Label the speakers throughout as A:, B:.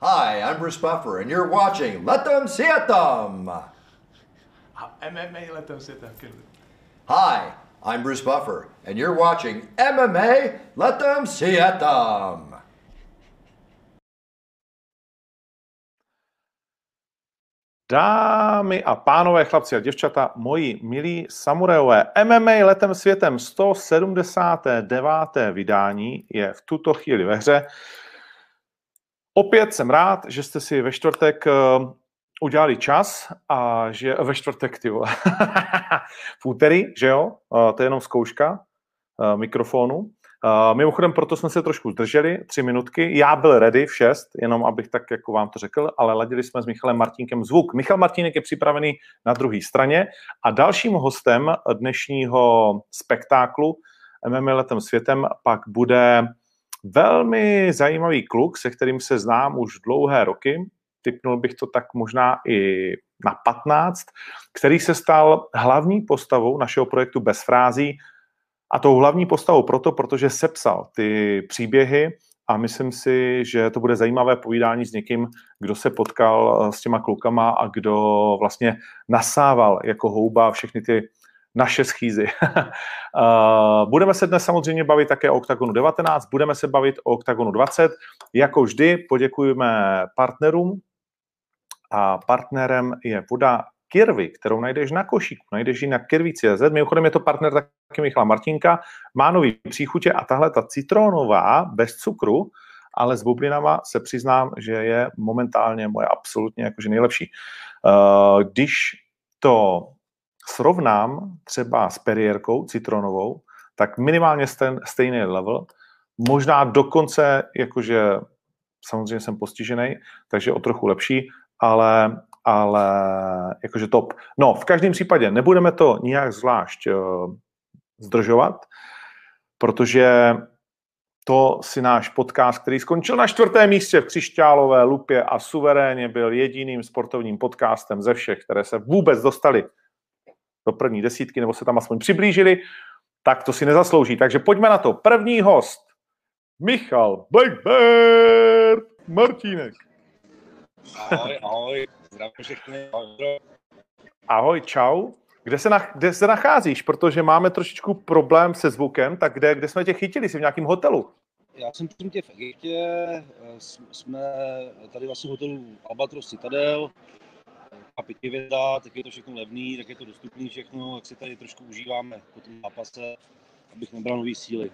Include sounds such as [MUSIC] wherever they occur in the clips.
A: Hi, I'm Bruce Buffer, and you're watching Let Them See It Them.
B: MMA Let Them See It Them.
A: Hi, I'm Bruce Buffer, and you're watching MMA Let Them See It Them.
C: Dámy a pánové, chlapci a děvčata, moji milí samurajové, MMA letem světem 179. vydání je v tuto chvíli ve hře. Opět jsem rád, že jste si ve čtvrtek eh, udělali čas a že ve čtvrtek, ty vole. [LAUGHS] v úterý, že jo, eh, to je jenom zkouška eh, mikrofonu. Mimochodem, proto jsme se trošku zdrželi, tři minutky. Já byl ready v šest, jenom abych tak jako vám to řekl, ale ladili jsme s Michalem Martínkem zvuk. Michal Martínek je připravený na druhé straně a dalším hostem dnešního spektáklu MMA letem světem pak bude velmi zajímavý kluk, se kterým se znám už dlouhé roky. Typnul bych to tak možná i na 15, který se stal hlavní postavou našeho projektu Bez frází, a tou hlavní postavou proto, protože sepsal ty příběhy a myslím si, že to bude zajímavé povídání s někým, kdo se potkal s těma klukama a kdo vlastně nasával jako houba všechny ty naše schýzy. [LAUGHS] Eh, budeme se dnes samozřejmě bavit také o OKTAGONu 19, budeme se bavit o OKTAGONu 20. Jako vždy poděkujeme partnerům a partnerem je voda kirvy, kterou najdeš na košíku, najdeš ji na kirví.cz. Mimochodem je to partner taky Michala Martinka, má nový příchutě a tahle ta citronová bez cukru, ale s bublinama se přiznám, že je momentálně moje absolutně jakože nejlepší. Eh, když to srovnám třeba s periérkou citronovou, tak minimálně ten stejný level, možná dokonce, jakože samozřejmě jsem postižený, takže o trochu lepší, ale ale jakože top. No, v každém případě nebudeme to nijak zvlášť uh, zdržovat, protože to si náš podcast, který skončil na čtvrtém místě v křišťálové lupě a suverénně byl jediným sportovním podcastem ze všech, které se vůbec dostali do první desítky, nebo se tam aspoň přiblížili, tak to si nezaslouží. Takže pojďme na to. První host, Michal Blackbird Martínek.
D: Ahoj, ahoj. Zdravím všechny.
C: Ahoj, čau. Kde se, nach, kde se nacházíš? Protože máme trošičku problém se zvukem, tak kde, kde jsme tě chytili? Jsi v nějakém hotelu?
D: Já jsem tě v Egyptě, eh, jsme tady vlastně v hotelu Albatros Citadel, a pěti věda, tak je to všechno levný, tak je to dostupný všechno, tak si tady trošku užíváme po tom zápase, abych nabral nový síly.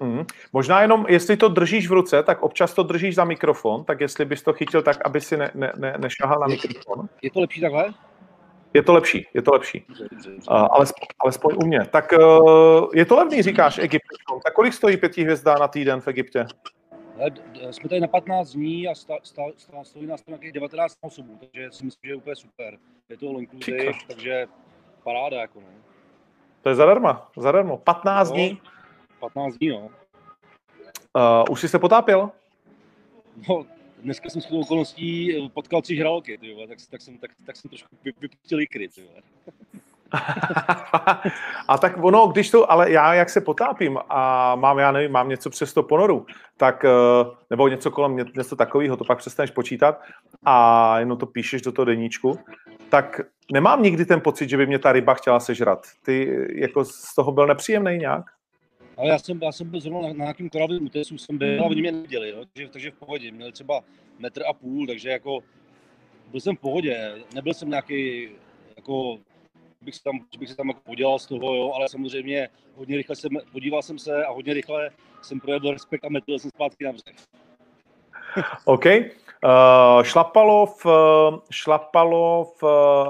C: Mm. Možná jenom, jestli to držíš v ruce, tak občas to držíš za mikrofon, tak jestli bys to chytil tak, aby si ne, ne, ne, nešahal na mikrofon.
D: Je to lepší takhle?
C: Je to lepší, je to lepší. Dobře, dobře, dobře. Uh, alespoň, alespoň u mě. Tak uh, je to levný, říkáš, Egypt. Tak kolik stojí pětí hvězda na týden v Egyptě?
D: Jsme tady na 15 dní a sta, sta, sta, stojí nás to nějakých 19 osobů, takže si myslím, že je úplně super. Je to all inclusive, takže paráda jako ne.
C: To je zadarma, zadarmo. 15 no. dní.
D: 15 dní, no. Uh,
C: už jsi se potápěl?
D: No, dneska jsem s okolností eh, potkal tři žralky, tyjo, tak, tak, jsem, tak, tak jsem trošku vypustil ikry. [LAUGHS]
C: a tak ono, když to, ale já jak se potápím a mám, já nevím, mám něco přes to ponoru, tak, eh, nebo něco kolem něco takového, to pak přestaneš počítat a jenom to píšeš do toho deníčku, tak nemám nikdy ten pocit, že by mě ta ryba chtěla sežrat. Ty jako z toho byl nepříjemný nějak?
D: Ale já jsem, já jsem byl zrovna na, na nějakým koralovém útesu, jsem byl a oni mě neviděli, jo? Takže, takže v pohodě. Měli třeba metr a půl, takže jako byl jsem v pohodě. Nebyl jsem nějaký, jako, bych se tam, bych se tam jako podělal z toho, jo? ale samozřejmě hodně rychle jsem, podíval jsem se a hodně rychle jsem projel respekt a metl jsem zpátky na břeh.
C: OK. Uh, šlapalo, v, šlapalo v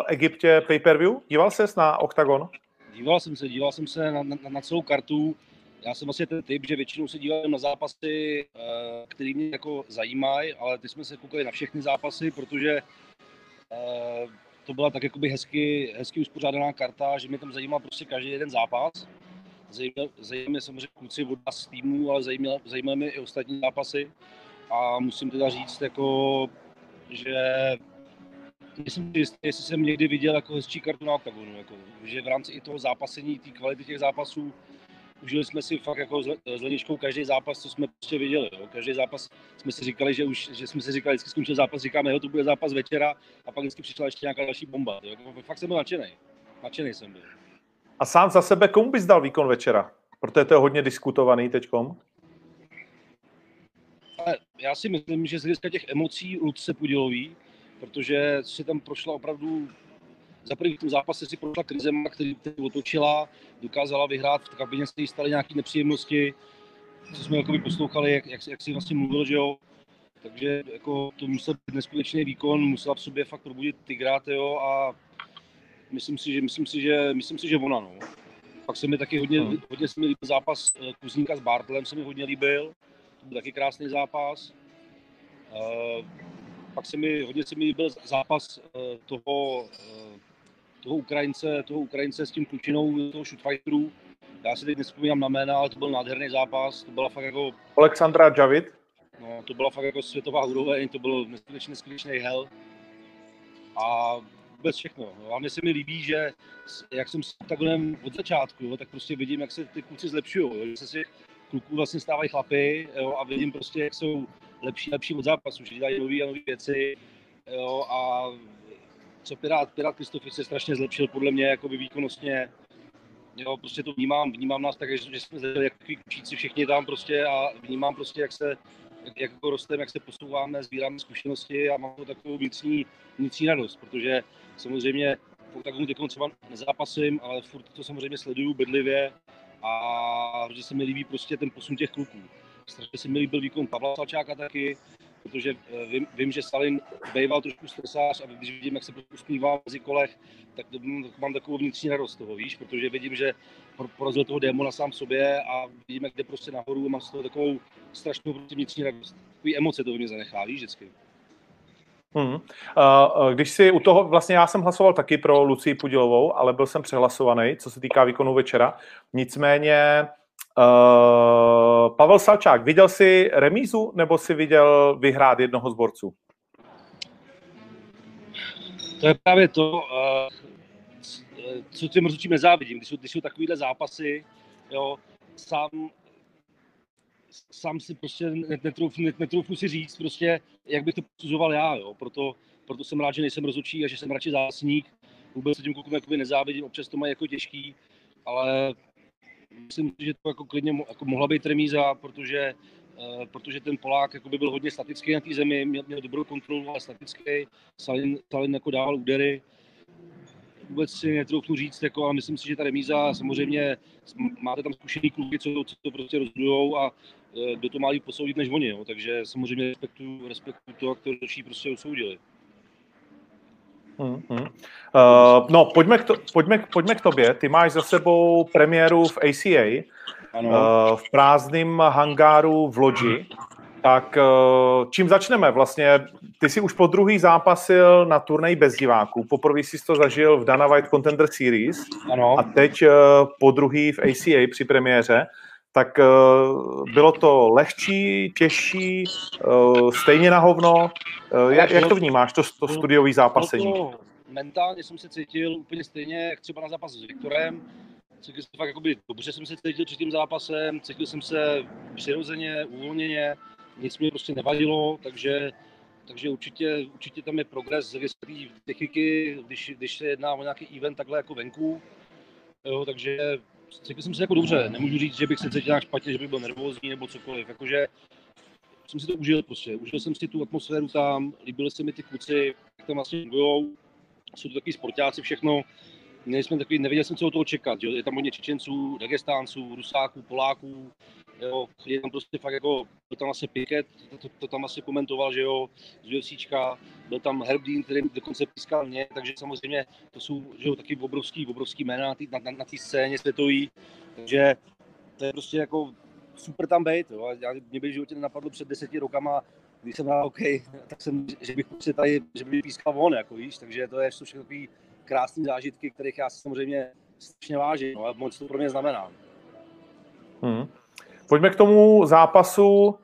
C: Egyptě pay-per-view? Díval ses na Octagon?
D: Díval jsem se, díval jsem se na, na, na celou kartu já jsem vlastně ten typ, že většinou se dívám na zápasy, eh, které mě jako zajímají, ale ty jsme se koukali na všechny zápasy, protože eh, to byla tak jakoby hezky, hezky uspořádaná karta, že mě tam zajímal prostě každý jeden zápas. Zajímaly mě samozřejmě kluci od nás týmu, ale zajímaly, zajímaly mě i ostatní zápasy. A musím teda říct, jako, že Myslím, jistý, jestli jsem někdy viděl jako hezčí kartu na oktagonu, jako, že v rámci i toho zápasení, té kvality těch zápasů, užili jsme si fakt jako s Leničkou každý zápas, co jsme prostě viděli. Jo. Každý zápas jsme si říkali, že už, že jsme si říkali, vždycky skončil zápas, říkáme, jo, to bude zápas večera a pak vždycky přišla ještě nějaká další bomba. Jo. Jako fakt jsem byl nadšený. Nadšený jsem byl.
C: A sám za sebe komu bys dal výkon večera? Protože to je hodně diskutovaný teďkom.
D: Ale já si myslím, že z hlediska těch emocí Luce Pudilový, protože si tam prošla opravdu za první v tom zápase si prošla krizema, který, který otočila, dokázala vyhrát, v kabině se jí staly nějaké nepříjemnosti, co jsme jakoby poslouchali, jak, jak, jak si vlastně mluvil, že jo. Takže jako to musel být neskutečný výkon, musela v sobě fakt probudit tygrát, jo, a myslím si, že, myslím si, že, myslím si, že ona, no. Pak se mi taky hodně, hmm. hodně se mi líbil zápas eh, Kuzníka s Bartlem, se mi hodně líbil. To byl taky krásný zápas. Uh, pak se mi, hodně se mi líbil zápas uh, toho, uh, toho Ukrajince, toho Ukrajince s tím klučinou, toho shootfighteru. Já si teď nespomínám na jména, ale to byl nádherný zápas. To byla fakt jako...
C: Alexandra Javid?
D: No, to byla fakt jako světová úroveň, to byl neskutečný, neskutečný hell. A vůbec všechno. No, a mně se mi líbí, že jak jsem s takhle od začátku, jo, tak prostě vidím, jak se ty kluci zlepšují, že se si kluků vlastně stávají chlapy jo, a vidím prostě, jak jsou lepší, lepší od zápasu, že dělají nové a nové věci jo, a co Pirát, Pirát Kristofic se strašně zlepšil podle mě jako výkonnostně, jo, prostě to vnímám, vnímám nás tak, že, jsme zde jak kučíci všichni tam prostě a vnímám prostě, jak se, jak, jak jako rosteme, jak se posouváme, sbíráme zkušenosti a mám to takovou vnitřní, vnitřní radost, protože samozřejmě v takovou teď třeba nezápasím, ale furt to samozřejmě sleduju bedlivě a že se mi líbí prostě ten posun těch kluků. Strašně se mi líbil výkon Pavla Salčáka taky, protože eh, vím, vím že Stalin býval trošku stresář a když vidím, jak se usmívá mezi kolech, tak mám takovou vnitřní radost toho, víš, protože vidím, že porazil toho démona sám sobě a vidím, jak jde prostě nahoru a mám z toho takovou strašnou prostě vnitřní radost. Takový emoce to mě zanechá, víš, vždycky.
C: Hmm. Když si u toho, vlastně já jsem hlasoval taky pro Lucii Pudilovou, ale byl jsem přehlasovaný, co se týká výkonu večera. Nicméně uh, Pavel Salčák, viděl jsi remízu nebo si viděl vyhrát jednoho z borců?
D: To je právě to, uh, co těm rozhodčím nezávidím, když jsou, když jsou takovýhle zápasy, jo, sám sám si prostě netroufnu, netroufnu si říct, prostě, jak bych to posuzoval já, jo. Proto, proto jsem rád, že nejsem rozhodčí a že jsem radši zásník. Vůbec se tím klukům nezávidím, občas to mají jako těžký, ale myslím, že to jako klidně jako mohla být remíza, protože, uh, protože ten Polák jako by byl hodně statický na té zemi, měl, měl dobrou kontrolu, ale statický. Salin, Salin jako dával údery, vůbec si netroufnu říct, jako, ale myslím si, že ta remíza, samozřejmě máte tam zkušený kluky, co, co to prostě rozhodujou a e, kdo to má posoudit než oni, jo. takže samozřejmě respektuju, respektuju to, jak to prostě usoudili.
C: Hmm, hmm. Uh, no, pojďme k, to, pojďme, pojďme k tobě. Ty máš za sebou premiéru v ACA, ano. Uh, v prázdném hangáru v Lodži. Tak uh, čím začneme? Vlastně ty jsi už po druhý zápasil na turnej bez diváků. Poprvé jsi to zažil v Dana White Contender Series ano. a teď uh, po druhý v ACA při premiéře. Tak uh, bylo to lehčí, těžší, uh, stejně na hovno. Uh, jak, jak to vnímáš, to, to studiový zápasení? To,
D: mentálně jsem se cítil úplně stejně, jak třeba na zápas s Viktorem. Cítil jsem fakt jakoby, dobře jsem se cítil před tím zápasem, cítil jsem se přirozeně, uvolněně, nic mi prostě nevadilo, takže takže určitě, určitě tam je progres z techniky, když, když se jedná o nějaký event takhle jako venku. Jo, takže cítil jsem se jako dobře. Nemůžu říct, že bych se cítil nějak špatně, že bych byl nervózní nebo cokoliv. Jakože jsem si to užil prostě. Užil jsem si tu atmosféru tam, líbily se mi ty kluci, jak tam vlastně fungujou. Jsou to takový sportáci všechno. Měli jsme takový, nevěděl jsem, co od toho čekat. Že? Je tam hodně Čečenců, Dagestánců, Rusáků, Poláků, jo, je tam prostě fakt jako, byl tam asi Piket, to, to, tam asi komentoval, že jo, z UFCčka, byl tam Herb Dean, který dokonce pískal mě, takže samozřejmě to jsou, že jo, taky obrovský, obrovský jména na té na, na, na scéně světový, takže to je prostě jako super tam být, jo. Já, mě by v životě nenapadlo před deseti rokama, když jsem hrál OK, tak jsem, že bych prostě tady, že by pískal on, jako víš, takže to je všechno takový krásné zážitky, kterých já se samozřejmě strašně vážím, no, a moc to pro mě znamená.
C: Hmm. Pojďme k tomu zápasu.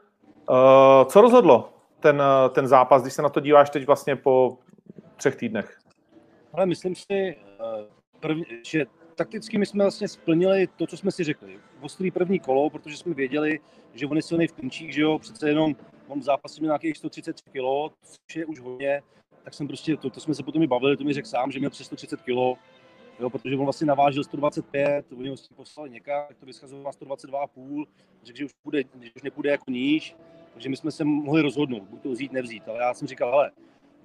C: Uh, co rozhodlo ten, uh, ten zápas, když se na to díváš teď vlastně po třech týdnech?
D: Ale myslím si, první, že takticky my jsme vlastně splnili to, co jsme si řekli. Ostrý první kolo, protože jsme věděli, že on je silný v klinčích, že jo, přece jenom on v zápase měl nějakých 133 kg, což je už hodně, tak jsem prostě, to, to jsme se potom i bavili, to mi řekl sám, že měl přes 130 kg, jo, protože on vlastně navážil 125, oni ho s tím poslali někam, tak to vyschazoval na 122,5, řekl, že už, půjde, že už nepůjde jako níž, takže my jsme se mohli rozhodnout, buď to vzít, nevzít, ale já jsem říkal, hele,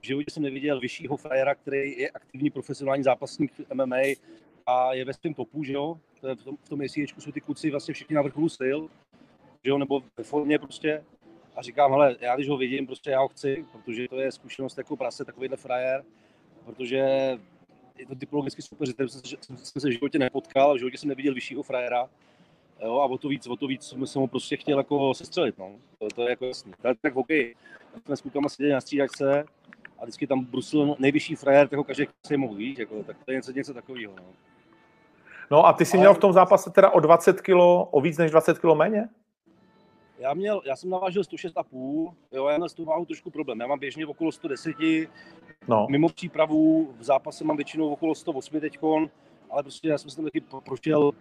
D: v životě jsem neviděl vyššího frajera, který je aktivní profesionální zápasník MMA a je ve svém topu, že jo, v tom, v tom jsou ty kluci vlastně všichni na vrcholu styl, že jo, nebo ve formě prostě, a říkám, hele, já když ho vidím, prostě já ho chci, protože to je zkušenost jako prase, takovýhle frajer, protože je to typologicky super, že jsem, jsem, jsem se v životě nepotkal, v životě jsem neviděl vyššího frajera, jo, a o to víc, o to víc jsem ho prostě chtěl jako sestřelit, no. To, to je jako jasný. Tak, tak OK, jsme s klukama seděli na střídačce a vždycky tam brusil nejvyšší frajer, tak ho každý se mohl víc, jako, tak to je něco, něco takového, no.
C: No a ty jsi Ale... měl v tom zápase teda o 20 kg, o víc než 20 kg méně?
D: Já, měl, já jsem navážil 106,5, jo, já měl s tou váhou trošku problém. Já mám běžně okolo 110, no. mimo přípravu, v zápase mám většinou okolo 108 teďkon, ale prostě já jsem se tam taky prošel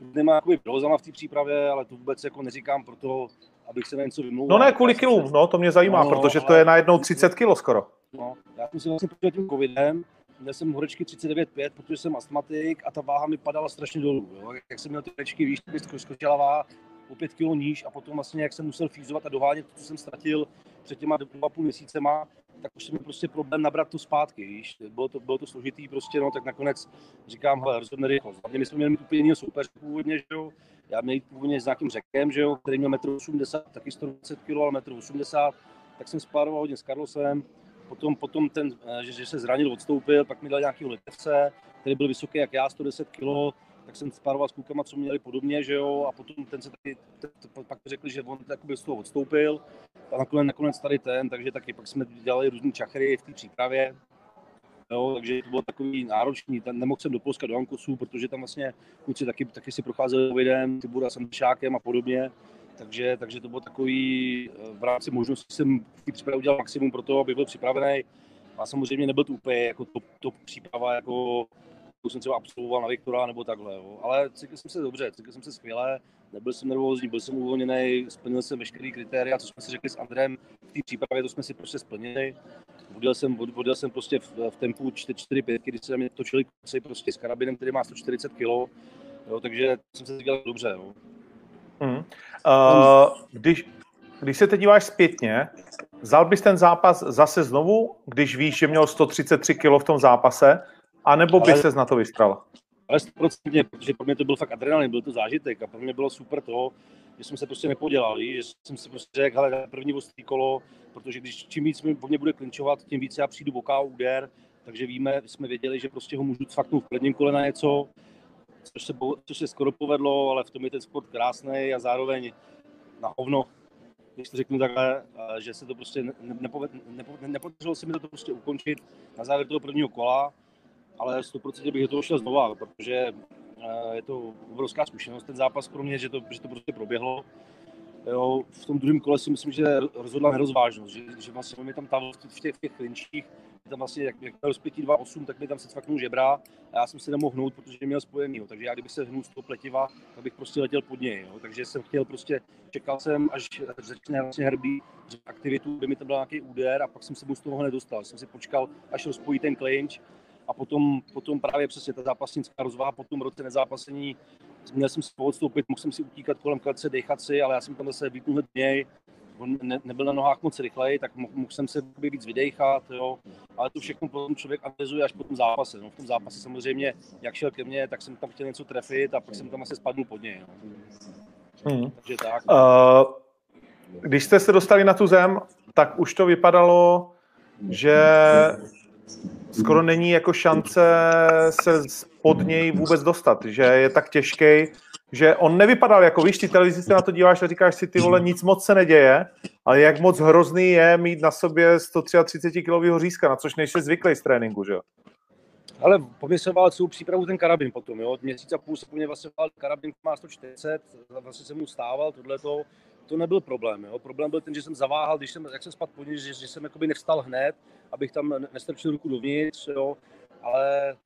D: nemá jakoby v té přípravě, ale to vůbec jako neříkám proto, abych se na něco vymlouval.
C: No ne, kvůli kilům, no to mě zajímá, no, protože to je najednou 30 kilo skoro.
D: No, já jsem si vlastně prošel tím covidem, měl jsem horečky 39,5, protože jsem astmatik a ta váha mi padala strašně dolů. Jo. Jak jsem měl ty horečky, mi skočila váha o 5 kg níž a potom vlastně, jak jsem musel fízovat a dohánět to, co jsem ztratil před těma dva půl měsícema, tak už jsem prostě problém nabrat to zpátky, víš. Bylo to, bylo to složitý prostě, no, tak nakonec říkám, hele, rozhodne rychlost. Hlavně my jsme měli mít úplně jiného soupeře původně, že jo. Já měl původně s nějakým řekem, že jo, který měl 1,80 m, taky 120 kg, ale 1,80 m, tak jsem spároval hodně s Carlosem, potom, potom ten, eh, že, že, se zranil, odstoupil, pak mi dal nějaký letevce, který byl vysoký jak já, 110 kg, tak jsem sparoval s klukama, co měli podobně, že jo, a potom ten se taky, pak řekli, že on z toho odstoupil a nakonec, nakonec tady ten, takže taky pak jsme dělali různé čachry v té přípravě, Jo, takže to bylo takový náročný, ten, nemohl jsem do Polska do Ankosu, protože tam vlastně kluci taky, taky si procházeli covidem, Tibura s Andršákem a podobně, takže, takže to bylo takový, v rámci možností jsem v přípravě udělal maximum pro to, aby byl připravený. A samozřejmě nebyl to úplně jako top, top příprava, jako jsem třeba absolvoval na Viktora nebo takhle. Jo. Ale cítil jsem se dobře, cítil jsem se skvěle, nebyl jsem nervózní, byl jsem uvolněný, splnil jsem veškeré kritéria, co jsme si řekli s Andrem v té přípravě, to jsme si prostě splnili. Vodil jsem, vodil jsem prostě v, v tempu 4-5, když se mě točili kluci prostě s karabinem, který má 140 kg, jo, takže jsem se dělal dobře. Jo.
C: Hmm. Uh, když, když se teď díváš zpětně, vzal bys ten zápas zase znovu, když víš, že měl 133 kg v tom zápase, a nebo by se na to vystral?
D: Ale 100%, protože pro mě to byl fakt adrenalin, byl to zážitek a pro mě bylo super to, že jsem se prostě nepodělal, že jsem si prostě řekl, hele, první ostrý kolo, protože když čím víc mi po mě bude klinčovat, tím víc já přijdu boká úder, takže víme, jsme věděli, že prostě ho můžu cvaknout v prvním kole na něco, což se, což se skoro povedlo, ale v tom je ten sport krásný a zároveň na hovno, když to řeknu takhle, že se to prostě nepodařilo se mi to prostě ukončit na závěr toho prvního kola, ale 100% bych to šel znova, protože eh, je to obrovská zkušenost ten zápas pro mě, že to, že to prostě proběhlo. Jo, v tom druhém kole si myslím, že rozhodla nerozvážnost, že, že vlastně mi tam tam v těch, v těch klinčích, tam vlastně, jak, jak měl rozpětí 2,8, tak mi tam se cvaknul žebra a já jsem si nemohl hnout, protože měl spojený. Jo. Takže já kdybych se hnul z toho pletiva, tak bych prostě letěl pod něj. Jo. Takže jsem chtěl prostě, čekal jsem, až začne vlastně herbí aktivitu, by mi tam byl nějaký úder a pak jsem se mu z toho nedostal. Jsem si počkal, až rozpojí ten clinch a potom, potom právě přesně ta zápasnická rozvaha po tom roce nezápasení, měl jsem si odstoupit, mohl jsem si utíkat kolem klece, dechat si, ale já jsem tam zase vítnul dněj, on ne, nebyl na nohách moc rychleji, tak mohl, mohl jsem se víc vydechat, jo. ale to všechno potom člověk analyzuje až po tom zápase. No. V tom zápase samozřejmě, jak šel ke mně, tak jsem tam chtěl něco trefit a pak jsem tam asi spadnul pod něj. No.
C: Hmm. Takže tak. Uh, když jste se dostali na tu zem, tak už to vypadalo, že skoro není jako šance se pod něj vůbec dostat, že je tak těžký, že on nevypadal jako, víš, ty televizi se na to díváš a říkáš si, ty vole, nic moc se neděje, ale jak moc hrozný je mít na sobě 133 kg řízka, na což nejsi zvyklý z tréninku, že jo?
D: Ale po mě se celou přípravu ten karabin potom, jo. Měsíc a půl se po mě vlastně karabin, má 140, vlastně jsem mu stával, tohleto, to nebyl problém. Jo. Problém byl ten, že jsem zaváhal, když jsem, jak jsem spadl po že, že jsem jakoby nevstal hned, abych tam nestrčil ruku dovnitř, jo. ale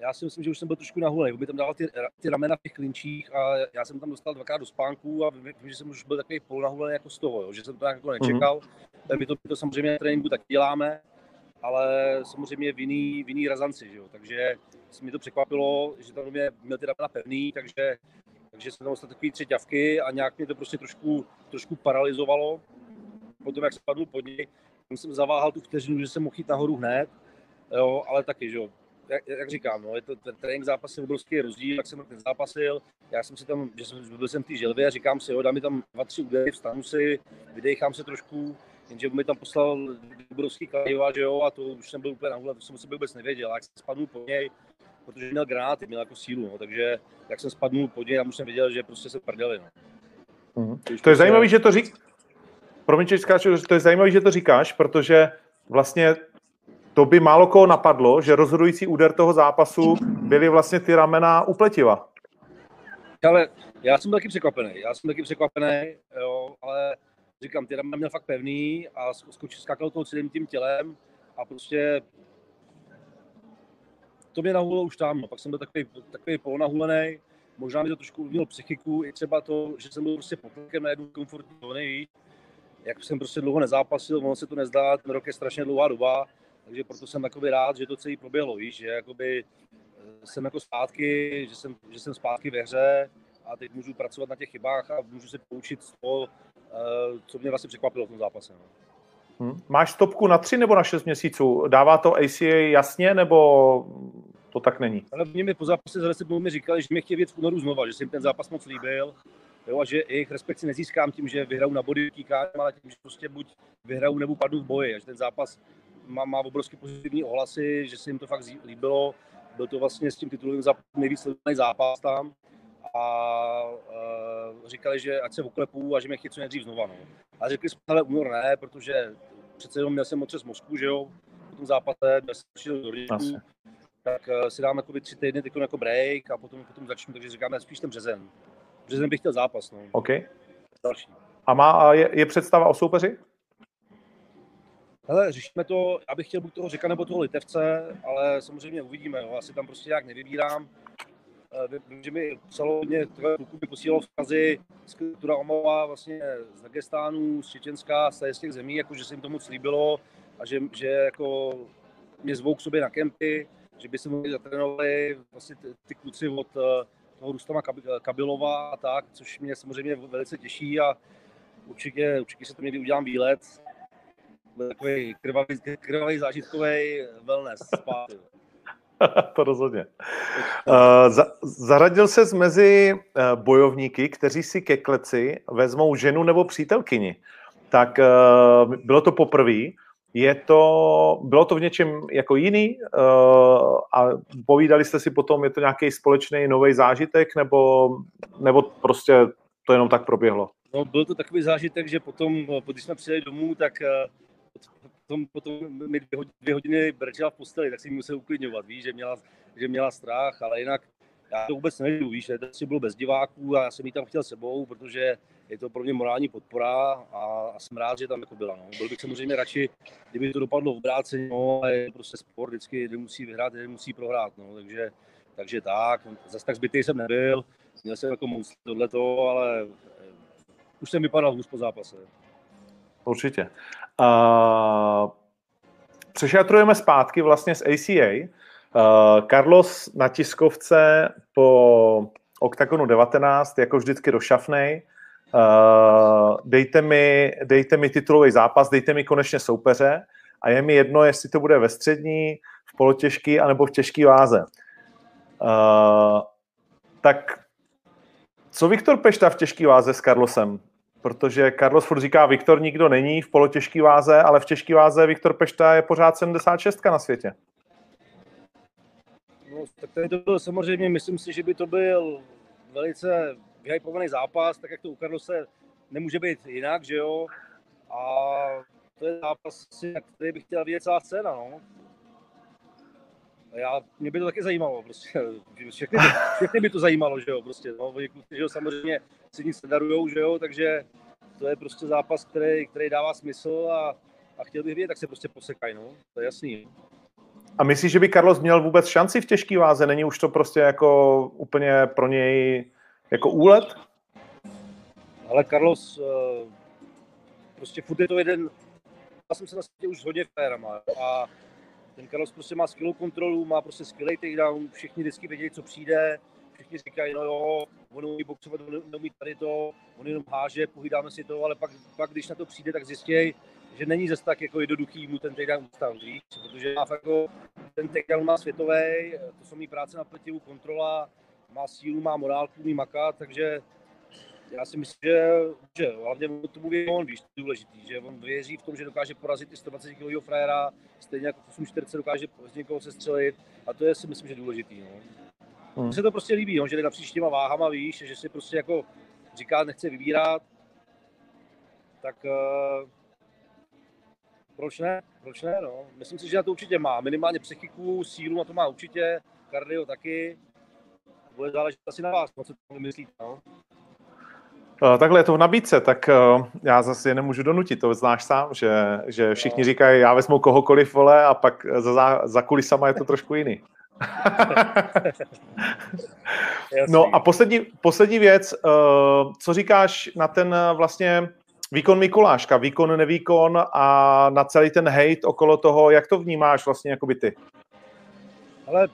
D: já si myslím, že už jsem byl trošku nahulený. by tam dával ty, ty ramena v těch klinčích a já jsem tam dostal dvakrát do spánku a vím, že jsem už byl takový polonahulený jako z toho, jo, že jsem to jako nečekal. Mm-hmm. My, to, my to samozřejmě na tréninku tak děláme, ale samozřejmě v jiný, v jiný razanci, že jo. takže mi to překvapilo, že tam mě měl ty ramena pevný, takže, takže jsem tam dostal takový tři ťavky a nějak mě to prostě trošku, trošku paralizovalo. Potom, jak spadl pod něj, jsem zaváhal tu vteřinu, že jsem mohl jít nahoru hned, jo, ale taky, že jo, jak, jak říkám, no, je to, ten trénink zápas je obrovský rozdíl, jak jsem ten zápasil. Já jsem si tam, že jsem, byl jsem v té želvě a říkám si, jo, dám mi tam dva, tři údery, vstanu si, vydechám se trošku, jenže mi tam poslal obrovský kladiva, že jo, a to už jsem byl úplně na to jsem si vůbec nevěděl, jak jsem spadnul po něj, protože měl granáty, měl jako sílu, no, takže jak jsem spadnul po něj, já už jsem věděl, že prostě se prdeli, no.
C: Mm-hmm. To je zajímavé, že to řík... Promiň, že to je zajímavé, že to říkáš, protože vlastně to by málo koho napadlo, že rozhodující úder toho zápasu byly vlastně ty ramena u pletiva.
D: Ale já jsem taky překvapený, já jsem taky překvapený, jo, ale říkám, ty ramena měl fakt pevný a skočil, skákal toho celým tím tělem a prostě to mě nahulo už tam, no. pak jsem byl takový, takový polonahulený, možná mi to trošku uvěděl psychiku, i třeba to, že jsem byl prostě pod na jednu komfortní zóny, jak jsem prostě dlouho nezápasil, ono se to nezdá, ten rok je strašně dlouhá doba, takže proto jsem jakoby rád, že to celý proběhlo, víš, že jakoby eh, jsem jako zpátky, že jsem, že jsem zpátky ve hře a teď můžu pracovat na těch chybách a můžu se poučit z toho, eh, co mě vlastně překvapilo v tom zápase. No.
C: Hmm. Máš stopku na tři nebo na šest měsíců? Dává to ACA jasně, nebo to tak není?
D: Ale mě mi po zápase za 10 mi říkali, že mě chtějí věc v únoru znova, že jsem ten zápas moc líbil, jo, a že jejich respekci nezískám tím, že vyhraju na body ale tím, že prostě buď vyhraju nebo padnu v boji, a že ten zápas má, má obrovský pozitivní ohlasy, že se jim to fakt líbilo. Byl to vlastně s tím titulovým nejvíc sledovaný zápas tam a uh, říkali, že ať se oklepu a že mě chtějí co nejdřív znova. No. A řekli jsme, ale únor ne, protože přece jenom měl jsem otřes mozku, že jo, po tom zápase, měl jsem přišel do rýku, tak uh, si dáme jako tři týdny jako break a potom, potom začnu, takže říkáme spíš ten březen. Březen bych chtěl zápas, no.
C: OK.
D: Další.
C: A má, je, je představa o soupeři?
D: Hele, řešíme to, abych chtěl buď toho řeka nebo toho litevce, ale samozřejmě uvidíme, jo. asi tam prostě nějak nevybírám. Eh, vím, že mi psalo hodně kluků mi posílalo vzkazy z Tura Omova vlastně z Dagestánu, z Čečenska, z těch zemí, jako že se jim to moc líbilo a že, že jako mě zvou k sobě na kempy, že by se mohli zatrénovali vlastně ty, ty kluci od eh, toho Rustama Kabilova a tak, což mě samozřejmě velice těší a určitě, určitě se to někdy udělám výlet takový krvavý, krvavý zážitkový wellness spát. [LAUGHS]
C: to rozhodně. Uh, za, zaradil se mezi uh, bojovníky, kteří si ke kleci vezmou ženu nebo přítelkyni. Tak uh, bylo to poprvé. Je to, bylo to v něčem jako jiný uh, a povídali jste si potom, je to nějaký společný nový zážitek nebo, nebo prostě to jenom tak proběhlo?
D: No, byl to takový zážitek, že potom, když jsme přijeli domů, tak potom, potom mi dvě hodiny, dvě hodiny brčela v posteli, tak si musel uklidňovat, víš, že měla, že měla strach, ale jinak já to vůbec nejdu, víš, to si bylo bez diváků a já jsem ji tam chtěl sebou, protože je to pro mě morální podpora a, a jsem rád, že tam jako byla. No. Byl bych samozřejmě radši, kdyby to dopadlo v obráceně, no, ale je prostě sport, vždycky jeden musí vyhrát, jeden musí prohrát, no, takže, takže tak, zase tak zbytý jsem nebyl, měl jsem jako monster tohleto, ale eh, už jsem vypadal hůř po zápase.
C: Určitě. Uh, přešatrujeme zpátky vlastně z ACA. Uh, Carlos na tiskovce po OKTAGONu 19, jako vždycky došafnej. Uh, dejte, mi, dejte mi titulový zápas, dejte mi konečně soupeře a je mi jedno, jestli to bude ve střední, v polotěžký anebo v těžký váze. Uh, tak co Viktor Pešta v těžký váze s Carlosem? Protože Carlos furt říká, Viktor nikdo není v polotěžké váze, ale v těžké váze Viktor Pešta je pořád 76 na světě.
D: No, tak tady to byl samozřejmě, myslím si, že by to byl velice vyhypovaný zápas, tak jak to u Carlose nemůže být jinak, že jo? A to je zápas, který bych chtěl vidět celá scéna, no. Já, mě by to taky zajímalo, prostě. [LAUGHS] Všechny, všechny by to zajímalo, že jo, prostě. No, kluci, že jo, samozřejmě si nic nedarujou, že jo, takže to je prostě zápas, který, který dává smysl a, a chtěl bych vědět, tak se prostě posekají, no. To je jasný.
C: A myslíš, že by Carlos měl vůbec šanci v těžké váze? Není už to prostě jako úplně pro něj jako úlet?
D: Ale Carlos, eh, prostě furt je to jeden, já jsem se na světě už hodně férama a ten Carlos prostě má skvělou kontrolu, má prostě skvělý takedown, všichni vždycky vědějí, co přijde, všichni říkají, no jo, on umí boxovat, on umí tady to, on jenom háže, pohydáme si to, ale pak, pak když na to přijde, tak zjistějí, že není zase tak jako jednoduchý mu ten takedown ustavit, víš, protože má jako, ten takedown má světový, to jsou mý práce na pletivu, kontrola, má sílu, má morálku, umí makat, takže já si myslím, že, že hlavně tomu věří on, víš, to je důležitý, že on věří v tom, že dokáže porazit i 120 kg frajera, stejně jako 840 dokáže z někoho sestřelit a to je si myslím, že důležitý. No. Hmm. Mně se to prostě líbí, no, že jde napříč těma váhama, víš, že si prostě jako říká, nechce vybírat, tak uh, proč ne? Proč ne, no? Myslím si, že na to určitě má. Minimálně psychiku, sílu na to má určitě, kardio taky. Bude záležet asi na vás, no, co to myslíte, no?
C: Eh, takhle je to v nabídce, tak eh, já zase je nemůžu donutit, to znáš sám, že, že všichni říkají, já vezmu kohokoliv, vole, a pak za, za kulisama je to trošku jiný. [LAUGHS] no a poslední, poslední věc, eh, co říkáš na ten vlastně výkon Mikuláška, výkon, nevýkon a na celý ten hate okolo toho, jak to vnímáš vlastně jako by ty?
D: Ale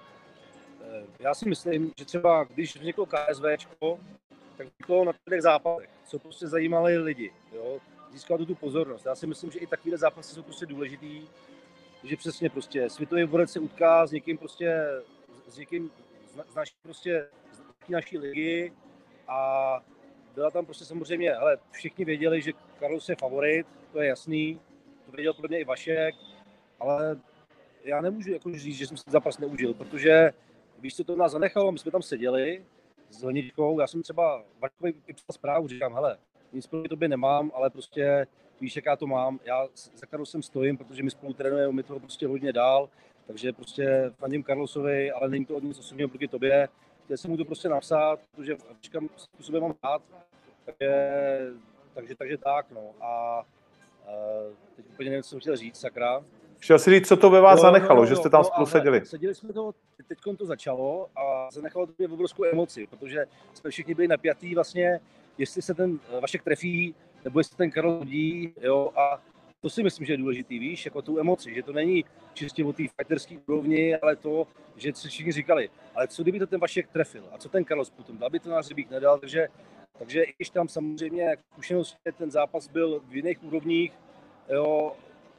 D: já si myslím, že třeba když vzniklo KSVčko, tak to na těch zápasech, co prostě zajímali lidi, jo, získalo to tu pozornost. Já si myslím, že i takové zápasy jsou prostě důležitý, že přesně prostě světový borec se utká s někým prostě, s někým z naší prostě, z naší ligy a byla tam prostě samozřejmě, ale všichni věděli, že Carlos je favorit, to je jasný, to věděl pro mě i Vašek, ale já nemůžu jako říct, že jsem si zápas neužil, protože víš, co to nás zanechalo, my jsme tam seděli s Honičkou. Já jsem třeba Vaškovi psal zprávu, říkám, hele, nic proti tobě nemám, ale prostě víš, jak já to mám. Já za Karlosem stojím, protože my spolu trénujeme, mi toho prostě hodně dál, takže prostě fandím Karlosovi, ale není to od nic osobního proti tobě. Chtěl jsem mu to prostě napsat, protože Vaška způsobem mám rád, takže, takže, takže tak, no. A, a teď úplně nevím, co jsem chtěl říct, sakra.
C: Chtěl si říct, co to ve vás no, zanechalo, no, že jste tam no, spolu seděli.
D: Seděli jsme to, teď to začalo a zanechalo to mě obrovskou emoci, protože jsme všichni byli napjatí vlastně, jestli se ten Vašek trefí, nebo jestli ten Karol hodí, jo, a to si myslím, že je důležitý, víš, jako tu emoci, že to není čistě o té fighterské úrovni, ale to, že si všichni říkali, ale co kdyby to ten Vašek trefil? A co ten Carlos potom, dal by to náš Rybík, nedal, takže, takže i když tam samozřejmě zkušenost, ten zápas byl v jiných úrovních, jo,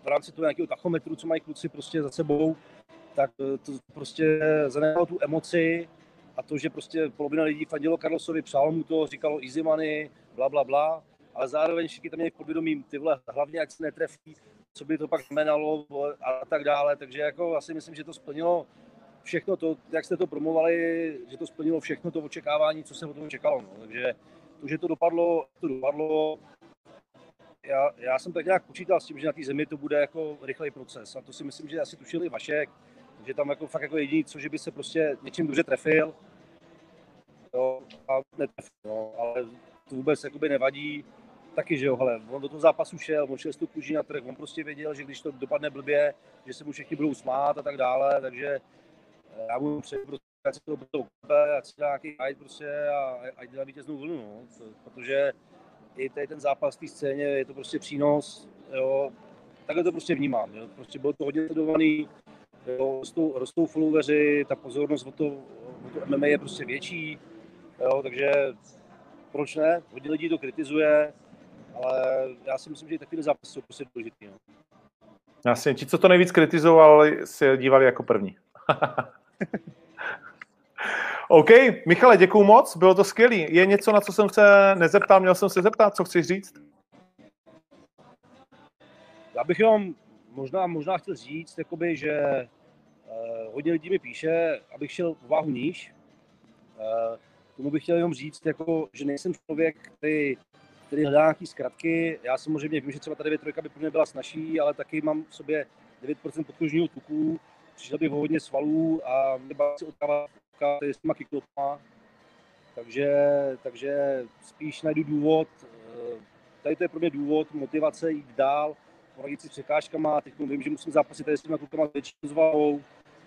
D: v rámci toho nějakého tachometru, co mají kluci prostě za sebou, tak eh, to prostě zanechalo tu emoci a to, že prostě polovina lidí fandilo Carlosovi, přálo mu to, říkalo easy money, bla, bla, bla, ale zároveň všichni tam měli v podvědomí, ty hlavně ať se netrefí, co by to pak znamenalo a tak dále, takže jako asi myslím, že to splnilo všechno to, jak jste to promovali, že to splnilo všechno to očekávání, co se o tom čekalo. No. Takže to, že to dopadlo, to dopadlo, já, já jsem tak nějak počítal s tím, že na té zemi to bude jako rychlej proces. A to si myslím, že asi tušil i Vašek, že tam jako fakt jako jediný, co že by se prostě něčím dobře trefil. Jo, a netrefil, no, ale to vůbec jakoby nevadí. Taky, že jo, hele, on do toho zápasu šel, on šel s kůží na trh, on prostě věděl, že když to dopadne blbě, že se mu všichni budou smát a tak dále, takže eh, já mu přeji prostě, ať se to budou ať se nějaký prostě a ať dělá vítěznou vlnu, no, protože i tady ten zápas v té scéně je to prostě přínos, jo, takhle to prostě vnímám, jo. prostě bylo to hodně sledovaný, jo, rostou, rostou followeri, ta pozornost o to, o to MMA je prostě větší, jo, takže proč ne, hodně lidí to kritizuje, ale já si myslím, že i takový zápasy jsou prostě důležitý. No.
C: Jasně, ti, co to nejvíc kritizovali, se dívali jako první. [LAUGHS] OK, Michale, děkuju moc, bylo to skvělý. Je něco, na co jsem se nezeptal, měl jsem se zeptat, co chceš říct?
D: Já bych jenom možná, možná chtěl říct, jakoby, že eh, hodně lidí mi píše, abych šel váhu níž. Eh, tomu bych chtěl jenom říct, jako, že nejsem člověk, který, který hledá nějaký zkratky. Já samozřejmě vím, že třeba ta 9 by pro mě byla snažší, ale taky mám v sobě 9% podkožního tuku, přišel bych hodně svalů a mě si odkávat s těma kiklopama. Takže, takže spíš najdu důvod, eh, tady to je pro mě důvod, motivace jít dál, poradit si překážkama, teď vím, že musím zápasit tady s těma klukama větší zvahou,